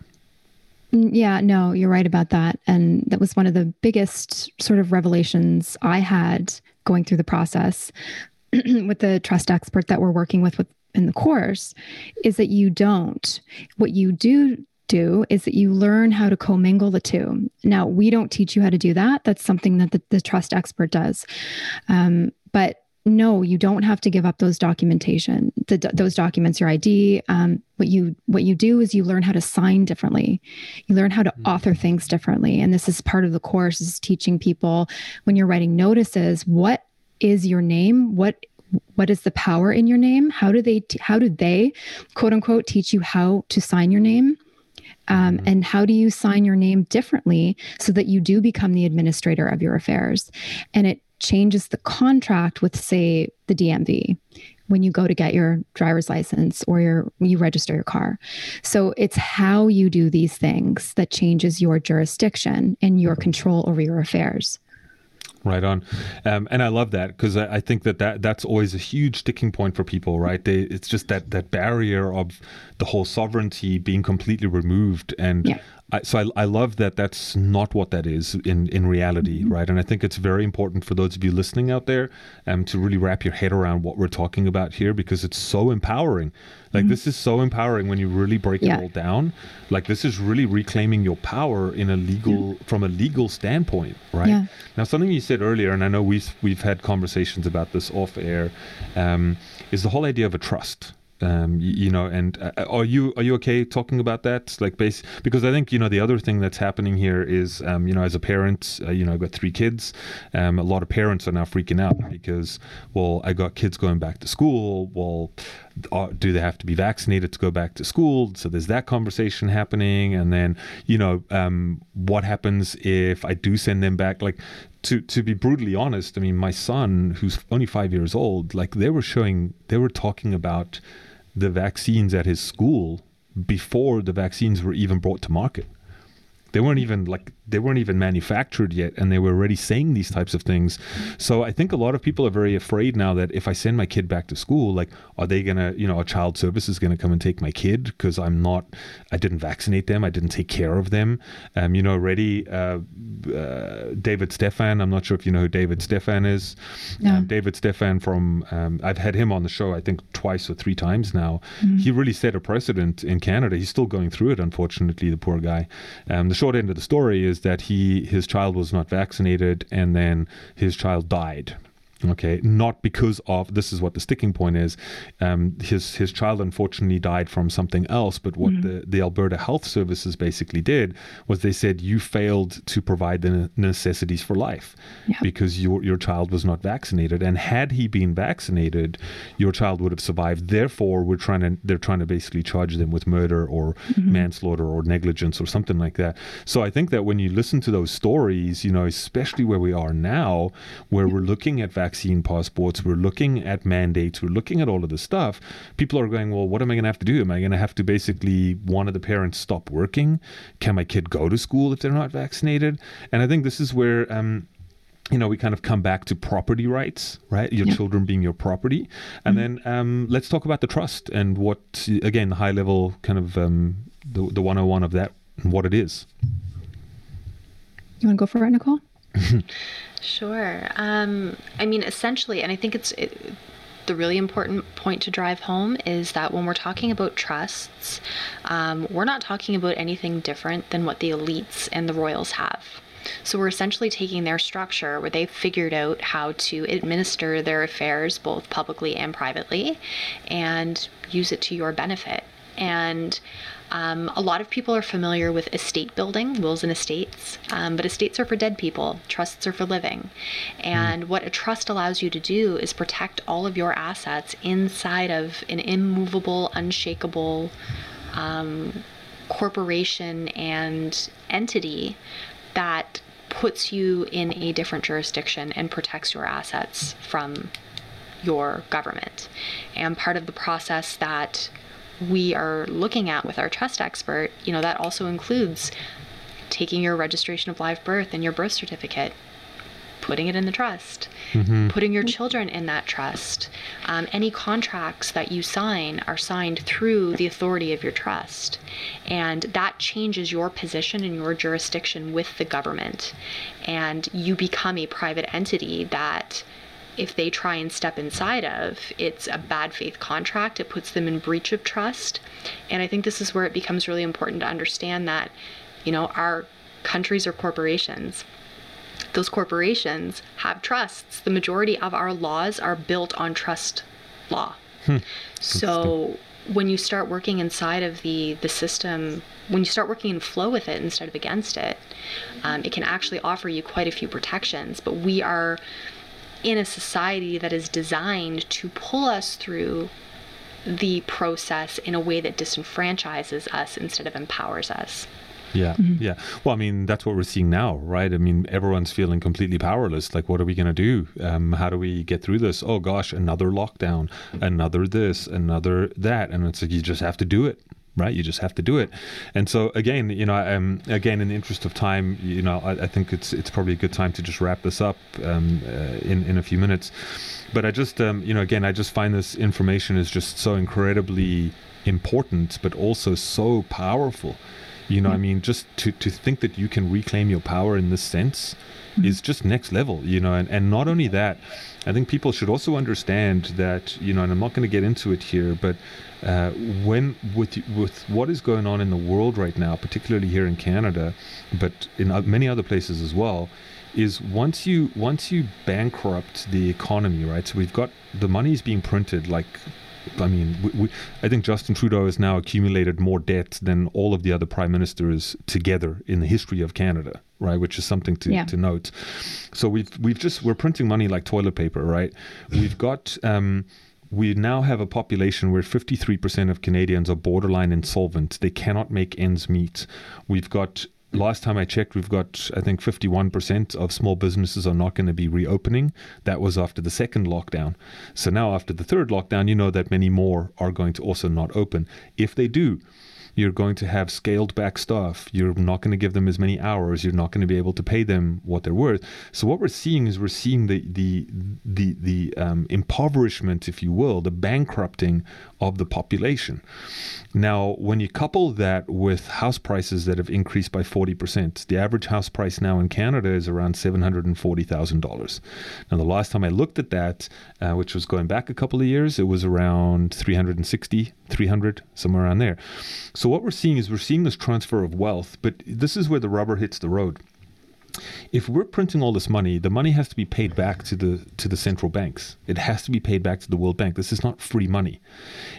Yeah, no, you're right about that. And that was one of the biggest sort of revelations I had going through the process with the trust expert that we're working with, with in the course is that you don't. What you do do is that you learn how to commingle the two. Now, we don't teach you how to do that. That's something that the, the trust expert does. Um, but no, you don't have to give up those documentation, the, those documents, your ID. Um, what you what you do is you learn how to sign differently. You learn how to mm-hmm. author things differently, and this is part of the course is teaching people when you're writing notices what is your name, what what is the power in your name, how do they how do they quote unquote teach you how to sign your name. Um, mm-hmm. and how do you sign your name differently so that you do become the administrator of your affairs? And it changes the contract with, say, the DMV when you go to get your driver's license or your you register your car. So it's how you do these things that changes your jurisdiction and your control over your affairs. Right on, um, and I love that because I, I, think that, that that's always a huge sticking point for people, right? They, it's just that that barrier of the whole sovereignty being completely removed, and yeah. I, so I, I love that that's not what that is in, in reality, mm-hmm. right? And I think it's very important for those of you listening out there um, to really wrap your head around what we're talking about here because it's so empowering. Like, mm-hmm. this is so empowering when you really break yeah. it all down. Like, this is really reclaiming your power in a legal, yeah. from a legal standpoint, right? Yeah. Now, something you said earlier, and I know we've, we've had conversations about this off air, um, is the whole idea of a trust um, you, you, know, and uh, are you are you okay talking about that? Like, base because I think you know the other thing that's happening here is, um, you know, as a parent, uh, you know, I've got three kids. Um, a lot of parents are now freaking out because, well, I got kids going back to school. Well, uh, do they have to be vaccinated to go back to school? So there's that conversation happening, and then you know, um, what happens if I do send them back? Like, to to be brutally honest, I mean, my son, who's only five years old, like they were showing, they were talking about the vaccines at his school before the vaccines were even brought to market. They weren't even like they weren't even manufactured yet and they were already saying these types of things so i think a lot of people are very afraid now that if i send my kid back to school like are they gonna you know a child service is gonna come and take my kid because i'm not i didn't vaccinate them. I didn't take care of them. Um, you know already uh, uh, David Stephan i'm not sure if you know who David Stephan is. No. Um, David Stephan from um, i've had him on the show i think twice or three times now. Mm-hmm. he really set a precedent in canada. He's still going through it unfortunately the poor guy. Um, the short end of the story is that he his child was not vaccinated and then his child died Okay, not because of this is what the sticking point is. Um, his his child unfortunately died from something else, but what mm-hmm. the, the Alberta Health Services basically did was they said you failed to provide the necessities for life yeah. because your your child was not vaccinated, and had he been vaccinated, your child would have survived. Therefore, we're trying to they're trying to basically charge them with murder or mm-hmm. manslaughter or negligence or something like that. So I think that when you listen to those stories, you know, especially where we are now, where yeah. we're looking at vaccinations vaccine passports, we're looking at mandates, we're looking at all of this stuff. People are going, well, what am I going to have to do? Am I going to have to basically one of the parents stop working? Can my kid go to school if they're not vaccinated? And I think this is where. Um, you know, we kind of come back to property rights, right? Your yeah. children being your property. And mm-hmm. then um, let's talk about the trust and what, again, the high level kind of um, the, the 101 of that and what it is. You want to go for it, Nicole? Sure. Um, I mean, essentially, and I think it's it, the really important point to drive home is that when we're talking about trusts, um, we're not talking about anything different than what the elites and the royals have. So we're essentially taking their structure where they've figured out how to administer their affairs both publicly and privately and use it to your benefit. And um, a lot of people are familiar with estate building, wills and estates, um, but estates are for dead people, trusts are for living. And mm. what a trust allows you to do is protect all of your assets inside of an immovable, unshakable um, corporation and entity that puts you in a different jurisdiction and protects your assets from your government. And part of the process that we are looking at with our trust expert, you know, that also includes taking your registration of live birth and your birth certificate, putting it in the trust, mm-hmm. putting your children in that trust. Um, any contracts that you sign are signed through the authority of your trust. And that changes your position and your jurisdiction with the government. And you become a private entity that if they try and step inside of, it's a bad faith contract. It puts them in breach of trust. And I think this is where it becomes really important to understand that, you know, our countries are corporations. Those corporations have trusts. The majority of our laws are built on trust law. Hmm. So when you start working inside of the the system when you start working in flow with it instead of against it um, it can actually offer you quite a few protections but we are in a society that is designed to pull us through the process in a way that disenfranchises us instead of empowers us yeah, mm-hmm. yeah. Well, I mean, that's what we're seeing now, right? I mean, everyone's feeling completely powerless. Like, what are we going to do? Um, how do we get through this? Oh gosh, another lockdown, another this, another that, and it's like you just have to do it, right? You just have to do it. And so again, you know, um, again, in the interest of time, you know, I, I, think it's it's probably a good time to just wrap this up um, uh, in in a few minutes. But I just, um, you know, again, I just find this information is just so incredibly important, but also so powerful. You know, I mean, just to, to think that you can reclaim your power in this sense mm-hmm. is just next level, you know, and, and not only that, I think people should also understand that, you know, and I'm not going to get into it here, but uh, when with with what is going on in the world right now, particularly here in Canada, but in many other places as well, is once you once you bankrupt the economy, right? So we've got the money is being printed like I mean, we, we, I think Justin Trudeau has now accumulated more debt than all of the other prime ministers together in the history of Canada, right? Which is something to, yeah. to note. So we've we've just we're printing money like toilet paper, right? We've got. Um, we now have a population where 53% of Canadians are borderline insolvent. They cannot make ends meet. We've got last time I checked, we've got, I think, 51% of small businesses are not going to be reopening. That was after the second lockdown. So now, after the third lockdown, you know that many more are going to also not open. If they do, you're going to have scaled back stuff. You're not going to give them as many hours. You're not going to be able to pay them what they're worth. So what we're seeing is we're seeing the the the the um, impoverishment, if you will, the bankrupting of the population. Now, when you couple that with house prices that have increased by 40%, the average house price now in Canada is around $740,000. Now, the last time I looked at that, uh, which was going back a couple of years, it was around 360, 300, somewhere around there. So, what we're seeing is we're seeing this transfer of wealth, but this is where the rubber hits the road if we're printing all this money, the money has to be paid back to the to the central banks. It has to be paid back to the World Bank. This is not free money.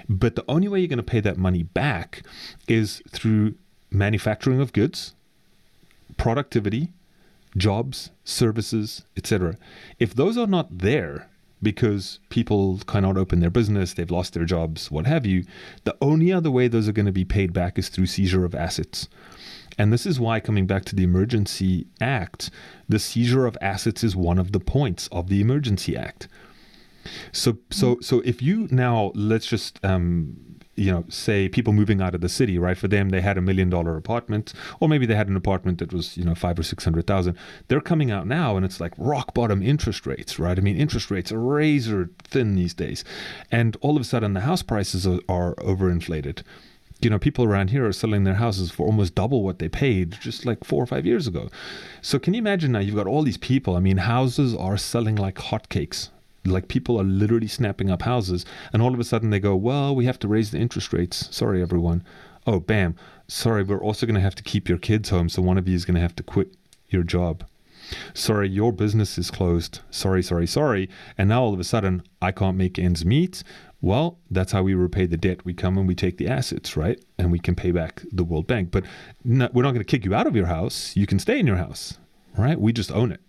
But the only way you're going to pay that money back is through manufacturing of goods, productivity, jobs, services, etc. If those are not there because people cannot open their business, they've lost their jobs, what have you, the only other way those are going to be paid back is through seizure of assets. And this is why, coming back to the Emergency Act, the seizure of assets is one of the points of the Emergency Act. So, so, so if you now let's just um, you know say people moving out of the city, right? For them, they had a million dollar apartment, or maybe they had an apartment that was you know five or six hundred thousand. They're coming out now, and it's like rock bottom interest rates, right? I mean, interest rates are razor thin these days, and all of a sudden the house prices are, are overinflated you know, people around here are selling their houses for almost double what they paid just like four or five years ago. So can you imagine now you've got all these people? I mean, houses are selling like hotcakes. Like people are literally snapping up houses, and all of a sudden they go, "Well, we have to raise the interest rates." Sorry, everyone. Oh, bam. Sorry, we're also going to have to keep your kids home, so one of you is going to have to quit your job. Sorry, your business is closed. Sorry, sorry, sorry. And now all of a sudden, I can't make ends meet. Well, that's how we repay the debt. We come and we take the assets, right? And we can pay back the World Bank. But we're not going to kick you out of your house. You can stay in your house, right? We just own it.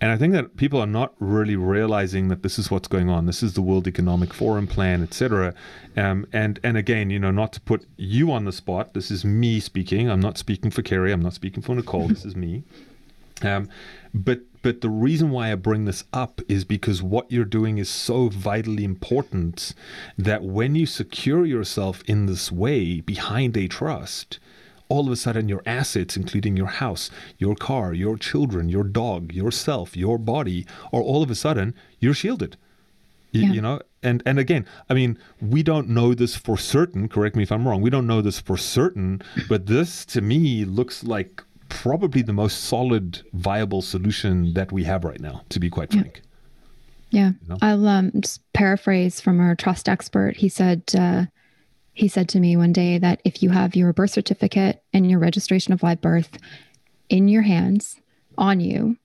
And I think that people are not really realizing that this is what's going on. This is the World Economic Forum plan, etc. Um, and and again, you know, not to put you on the spot. This is me speaking. I'm not speaking for Kerry. I'm not speaking for Nicole. this is me. Um, but but the reason why I bring this up is because what you're doing is so vitally important that when you secure yourself in this way behind a trust, all of a sudden your assets, including your house, your car, your children, your dog, yourself, your body, are all of a sudden you're shielded. yeah. you know, and and again, I mean, we don't know this for certain. Correct me if I'm wrong. We don't know this for certain, but this to me looks like probably the most solid, viable solution that we have right now, to be quite frank. Yeah, you know? I'll um, just paraphrase from our trust expert. He said. Uh, he said to me one day that if you have your birth certificate and your registration of live birth in your hands on you,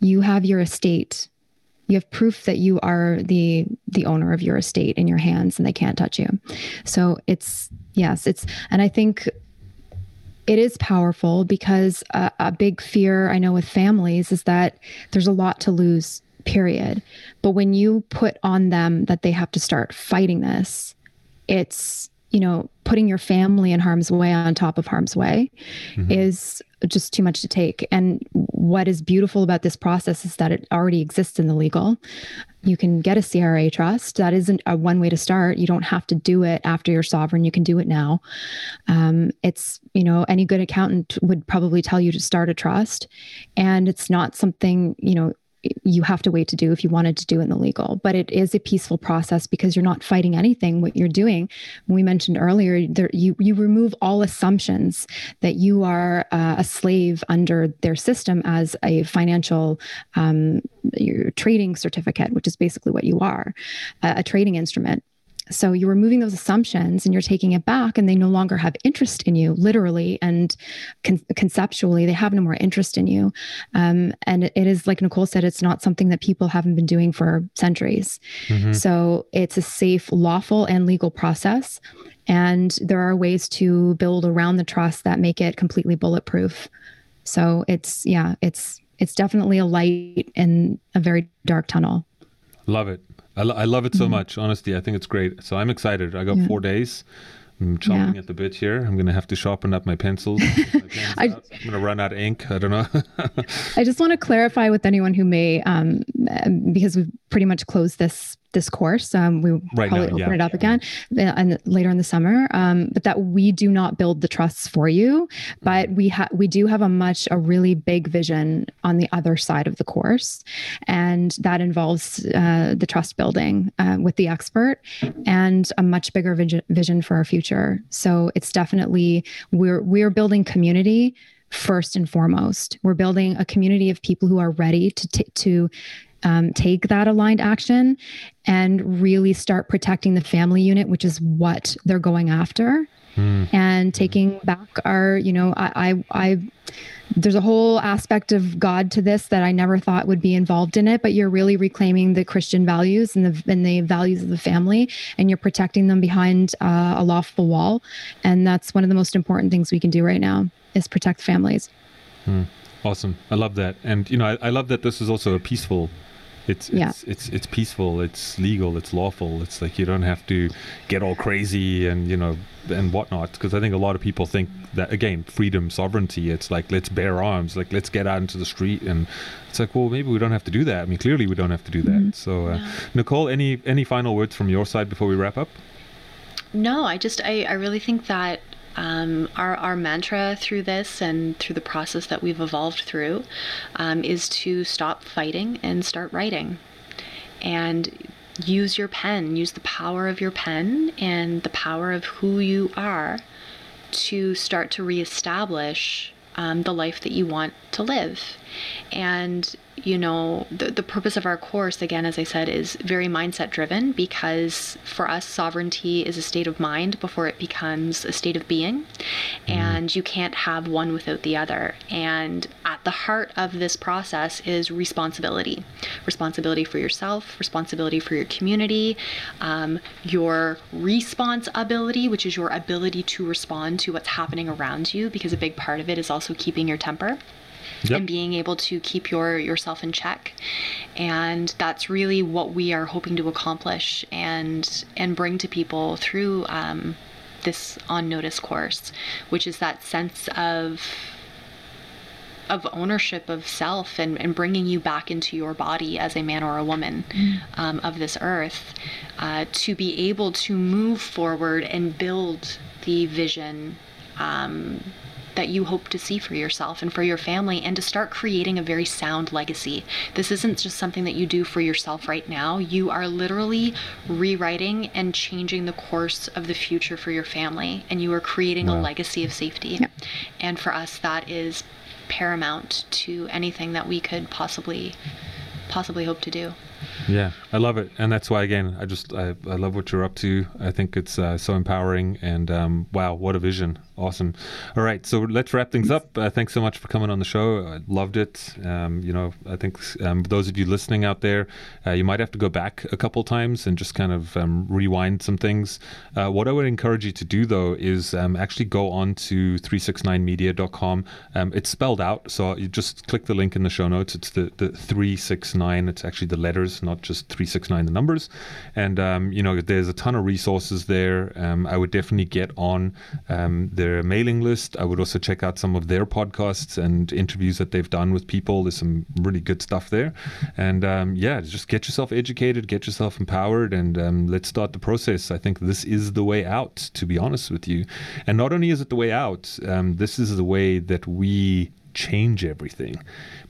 you have your estate. You have proof that you are the the owner of your estate in your hands and they can't touch you. So it's yes, it's and I think it is powerful because a, a big fear I know with families is that there's a lot to lose period. But when you put on them that they have to start fighting this, it's you know, putting your family in harm's way on top of harm's way mm-hmm. is just too much to take. And what is beautiful about this process is that it already exists in the legal. You can get a CRA trust. That isn't a one way to start. You don't have to do it after you're sovereign. You can do it now. Um, it's, you know, any good accountant would probably tell you to start a trust. And it's not something, you know, you have to wait to do if you wanted to do in the legal. But it is a peaceful process because you're not fighting anything what you're doing. We mentioned earlier there you you remove all assumptions that you are uh, a slave under their system as a financial um, your trading certificate which is basically what you are a trading instrument so you're removing those assumptions and you're taking it back, and they no longer have interest in you, literally and con- conceptually. They have no more interest in you. Um, and it is, like Nicole said, it's not something that people haven't been doing for centuries. Mm-hmm. So it's a safe, lawful, and legal process. And there are ways to build around the trust that make it completely bulletproof. So it's, yeah, it's, it's definitely a light in a very dark tunnel. Love it. I, lo- I love it so mm-hmm. much. Honestly, I think it's great. So I'm excited. I got yeah. four days. I'm chomping yeah. at the bit here. I'm going to have to sharpen up my pencils. I, am going to run out of ink. I don't know. I just want to clarify with anyone who may, um, because we've pretty much closed this this course. Um, we right probably now, open yeah. it up again and later in the summer. Um, but that we do not build the trusts for you, but we have we do have a much a really big vision on the other side of the course, and that involves uh, the trust building uh, with the expert and a much bigger vision, vision for our future. So it's definitely we're we're building community first and foremost. We're building a community of people who are ready to t- to um, take that aligned action and really start protecting the family unit, which is what they're going after, mm. and taking back our, you know, I, I, I, there's a whole aspect of God to this that I never thought would be involved in it, but you're really reclaiming the Christian values and the and the values of the family, and you're protecting them behind uh, a lawful wall, and that's one of the most important things we can do right now is protect families. Mm. Awesome, I love that, and you know, I, I love that this is also a peaceful it's it's, yeah. it's it's peaceful. It's legal. It's lawful. It's like you don't have to get all crazy and you know and whatnot. Because I think a lot of people think that again, freedom, sovereignty. It's like let's bear arms. Like let's get out into the street. And it's like, well, maybe we don't have to do that. I mean, clearly we don't have to do that. Mm-hmm. So, uh, yeah. Nicole, any any final words from your side before we wrap up? No, I just I I really think that um, our, our mantra through this and through the process that we've evolved through um, is to stop fighting and start writing. And use your pen, use the power of your pen and the power of who you are to start to reestablish um, the life that you want to live. And you know, the, the purpose of our course, again, as I said, is very mindset driven because for us, sovereignty is a state of mind before it becomes a state of being. Mm-hmm. And you can't have one without the other. And at the heart of this process is responsibility responsibility for yourself, responsibility for your community, um, your response ability, which is your ability to respond to what's happening around you, because a big part of it is also keeping your temper yep. and being able to keep your yourself in check and that's really what we are hoping to accomplish and and bring to people through um, this on notice course which is that sense of of ownership of self and, and bringing you back into your body as a man or a woman mm. um, of this earth uh, to be able to move forward and build the vision um, that you hope to see for yourself and for your family and to start creating a very sound legacy. This isn't just something that you do for yourself right now. You are literally rewriting and changing the course of the future for your family and you are creating wow. a legacy of safety. Yeah. And for us that is paramount to anything that we could possibly possibly hope to do. Yeah, I love it, and that's why again, I just I, I love what you're up to. I think it's uh, so empowering, and um, wow, what a vision! Awesome. All right, so let's wrap things up. Uh, thanks so much for coming on the show. I loved it. Um, you know, I think um, those of you listening out there, uh, you might have to go back a couple times and just kind of um, rewind some things. Uh, what I would encourage you to do though is um, actually go on to 369media.com. Um, it's spelled out, so you just click the link in the show notes. It's the, the 369. It's actually the letters, not just 369 the numbers. And um, you know, there's a ton of resources there. I would definitely get on the their mailing list. I would also check out some of their podcasts and interviews that they've done with people. There's some really good stuff there. And um, yeah, just get yourself educated, get yourself empowered, and um, let's start the process. I think this is the way out, to be honest with you. And not only is it the way out, um, this is the way that we change everything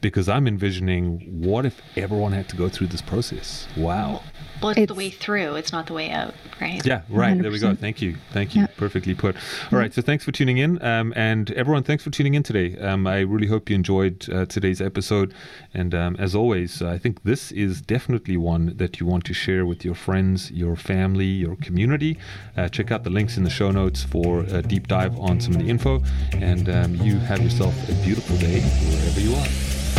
because I'm envisioning what if everyone had to go through this process? Wow. Well, it's, it's, the way through. It's not the way out, right? Yeah, right. 100%. There we go. Thank you. Thank you. Yeah. Perfectly put. All right. So thanks for tuning in. Um, and everyone, thanks for tuning in today. Um, I really hope you enjoyed uh, today's episode. And um, as always, I think this is definitely one that you want to share with your friends, your family, your community. Uh, check out the links in the show notes for a deep dive on some of the info. And um, you have yourself a beautiful day wherever you are.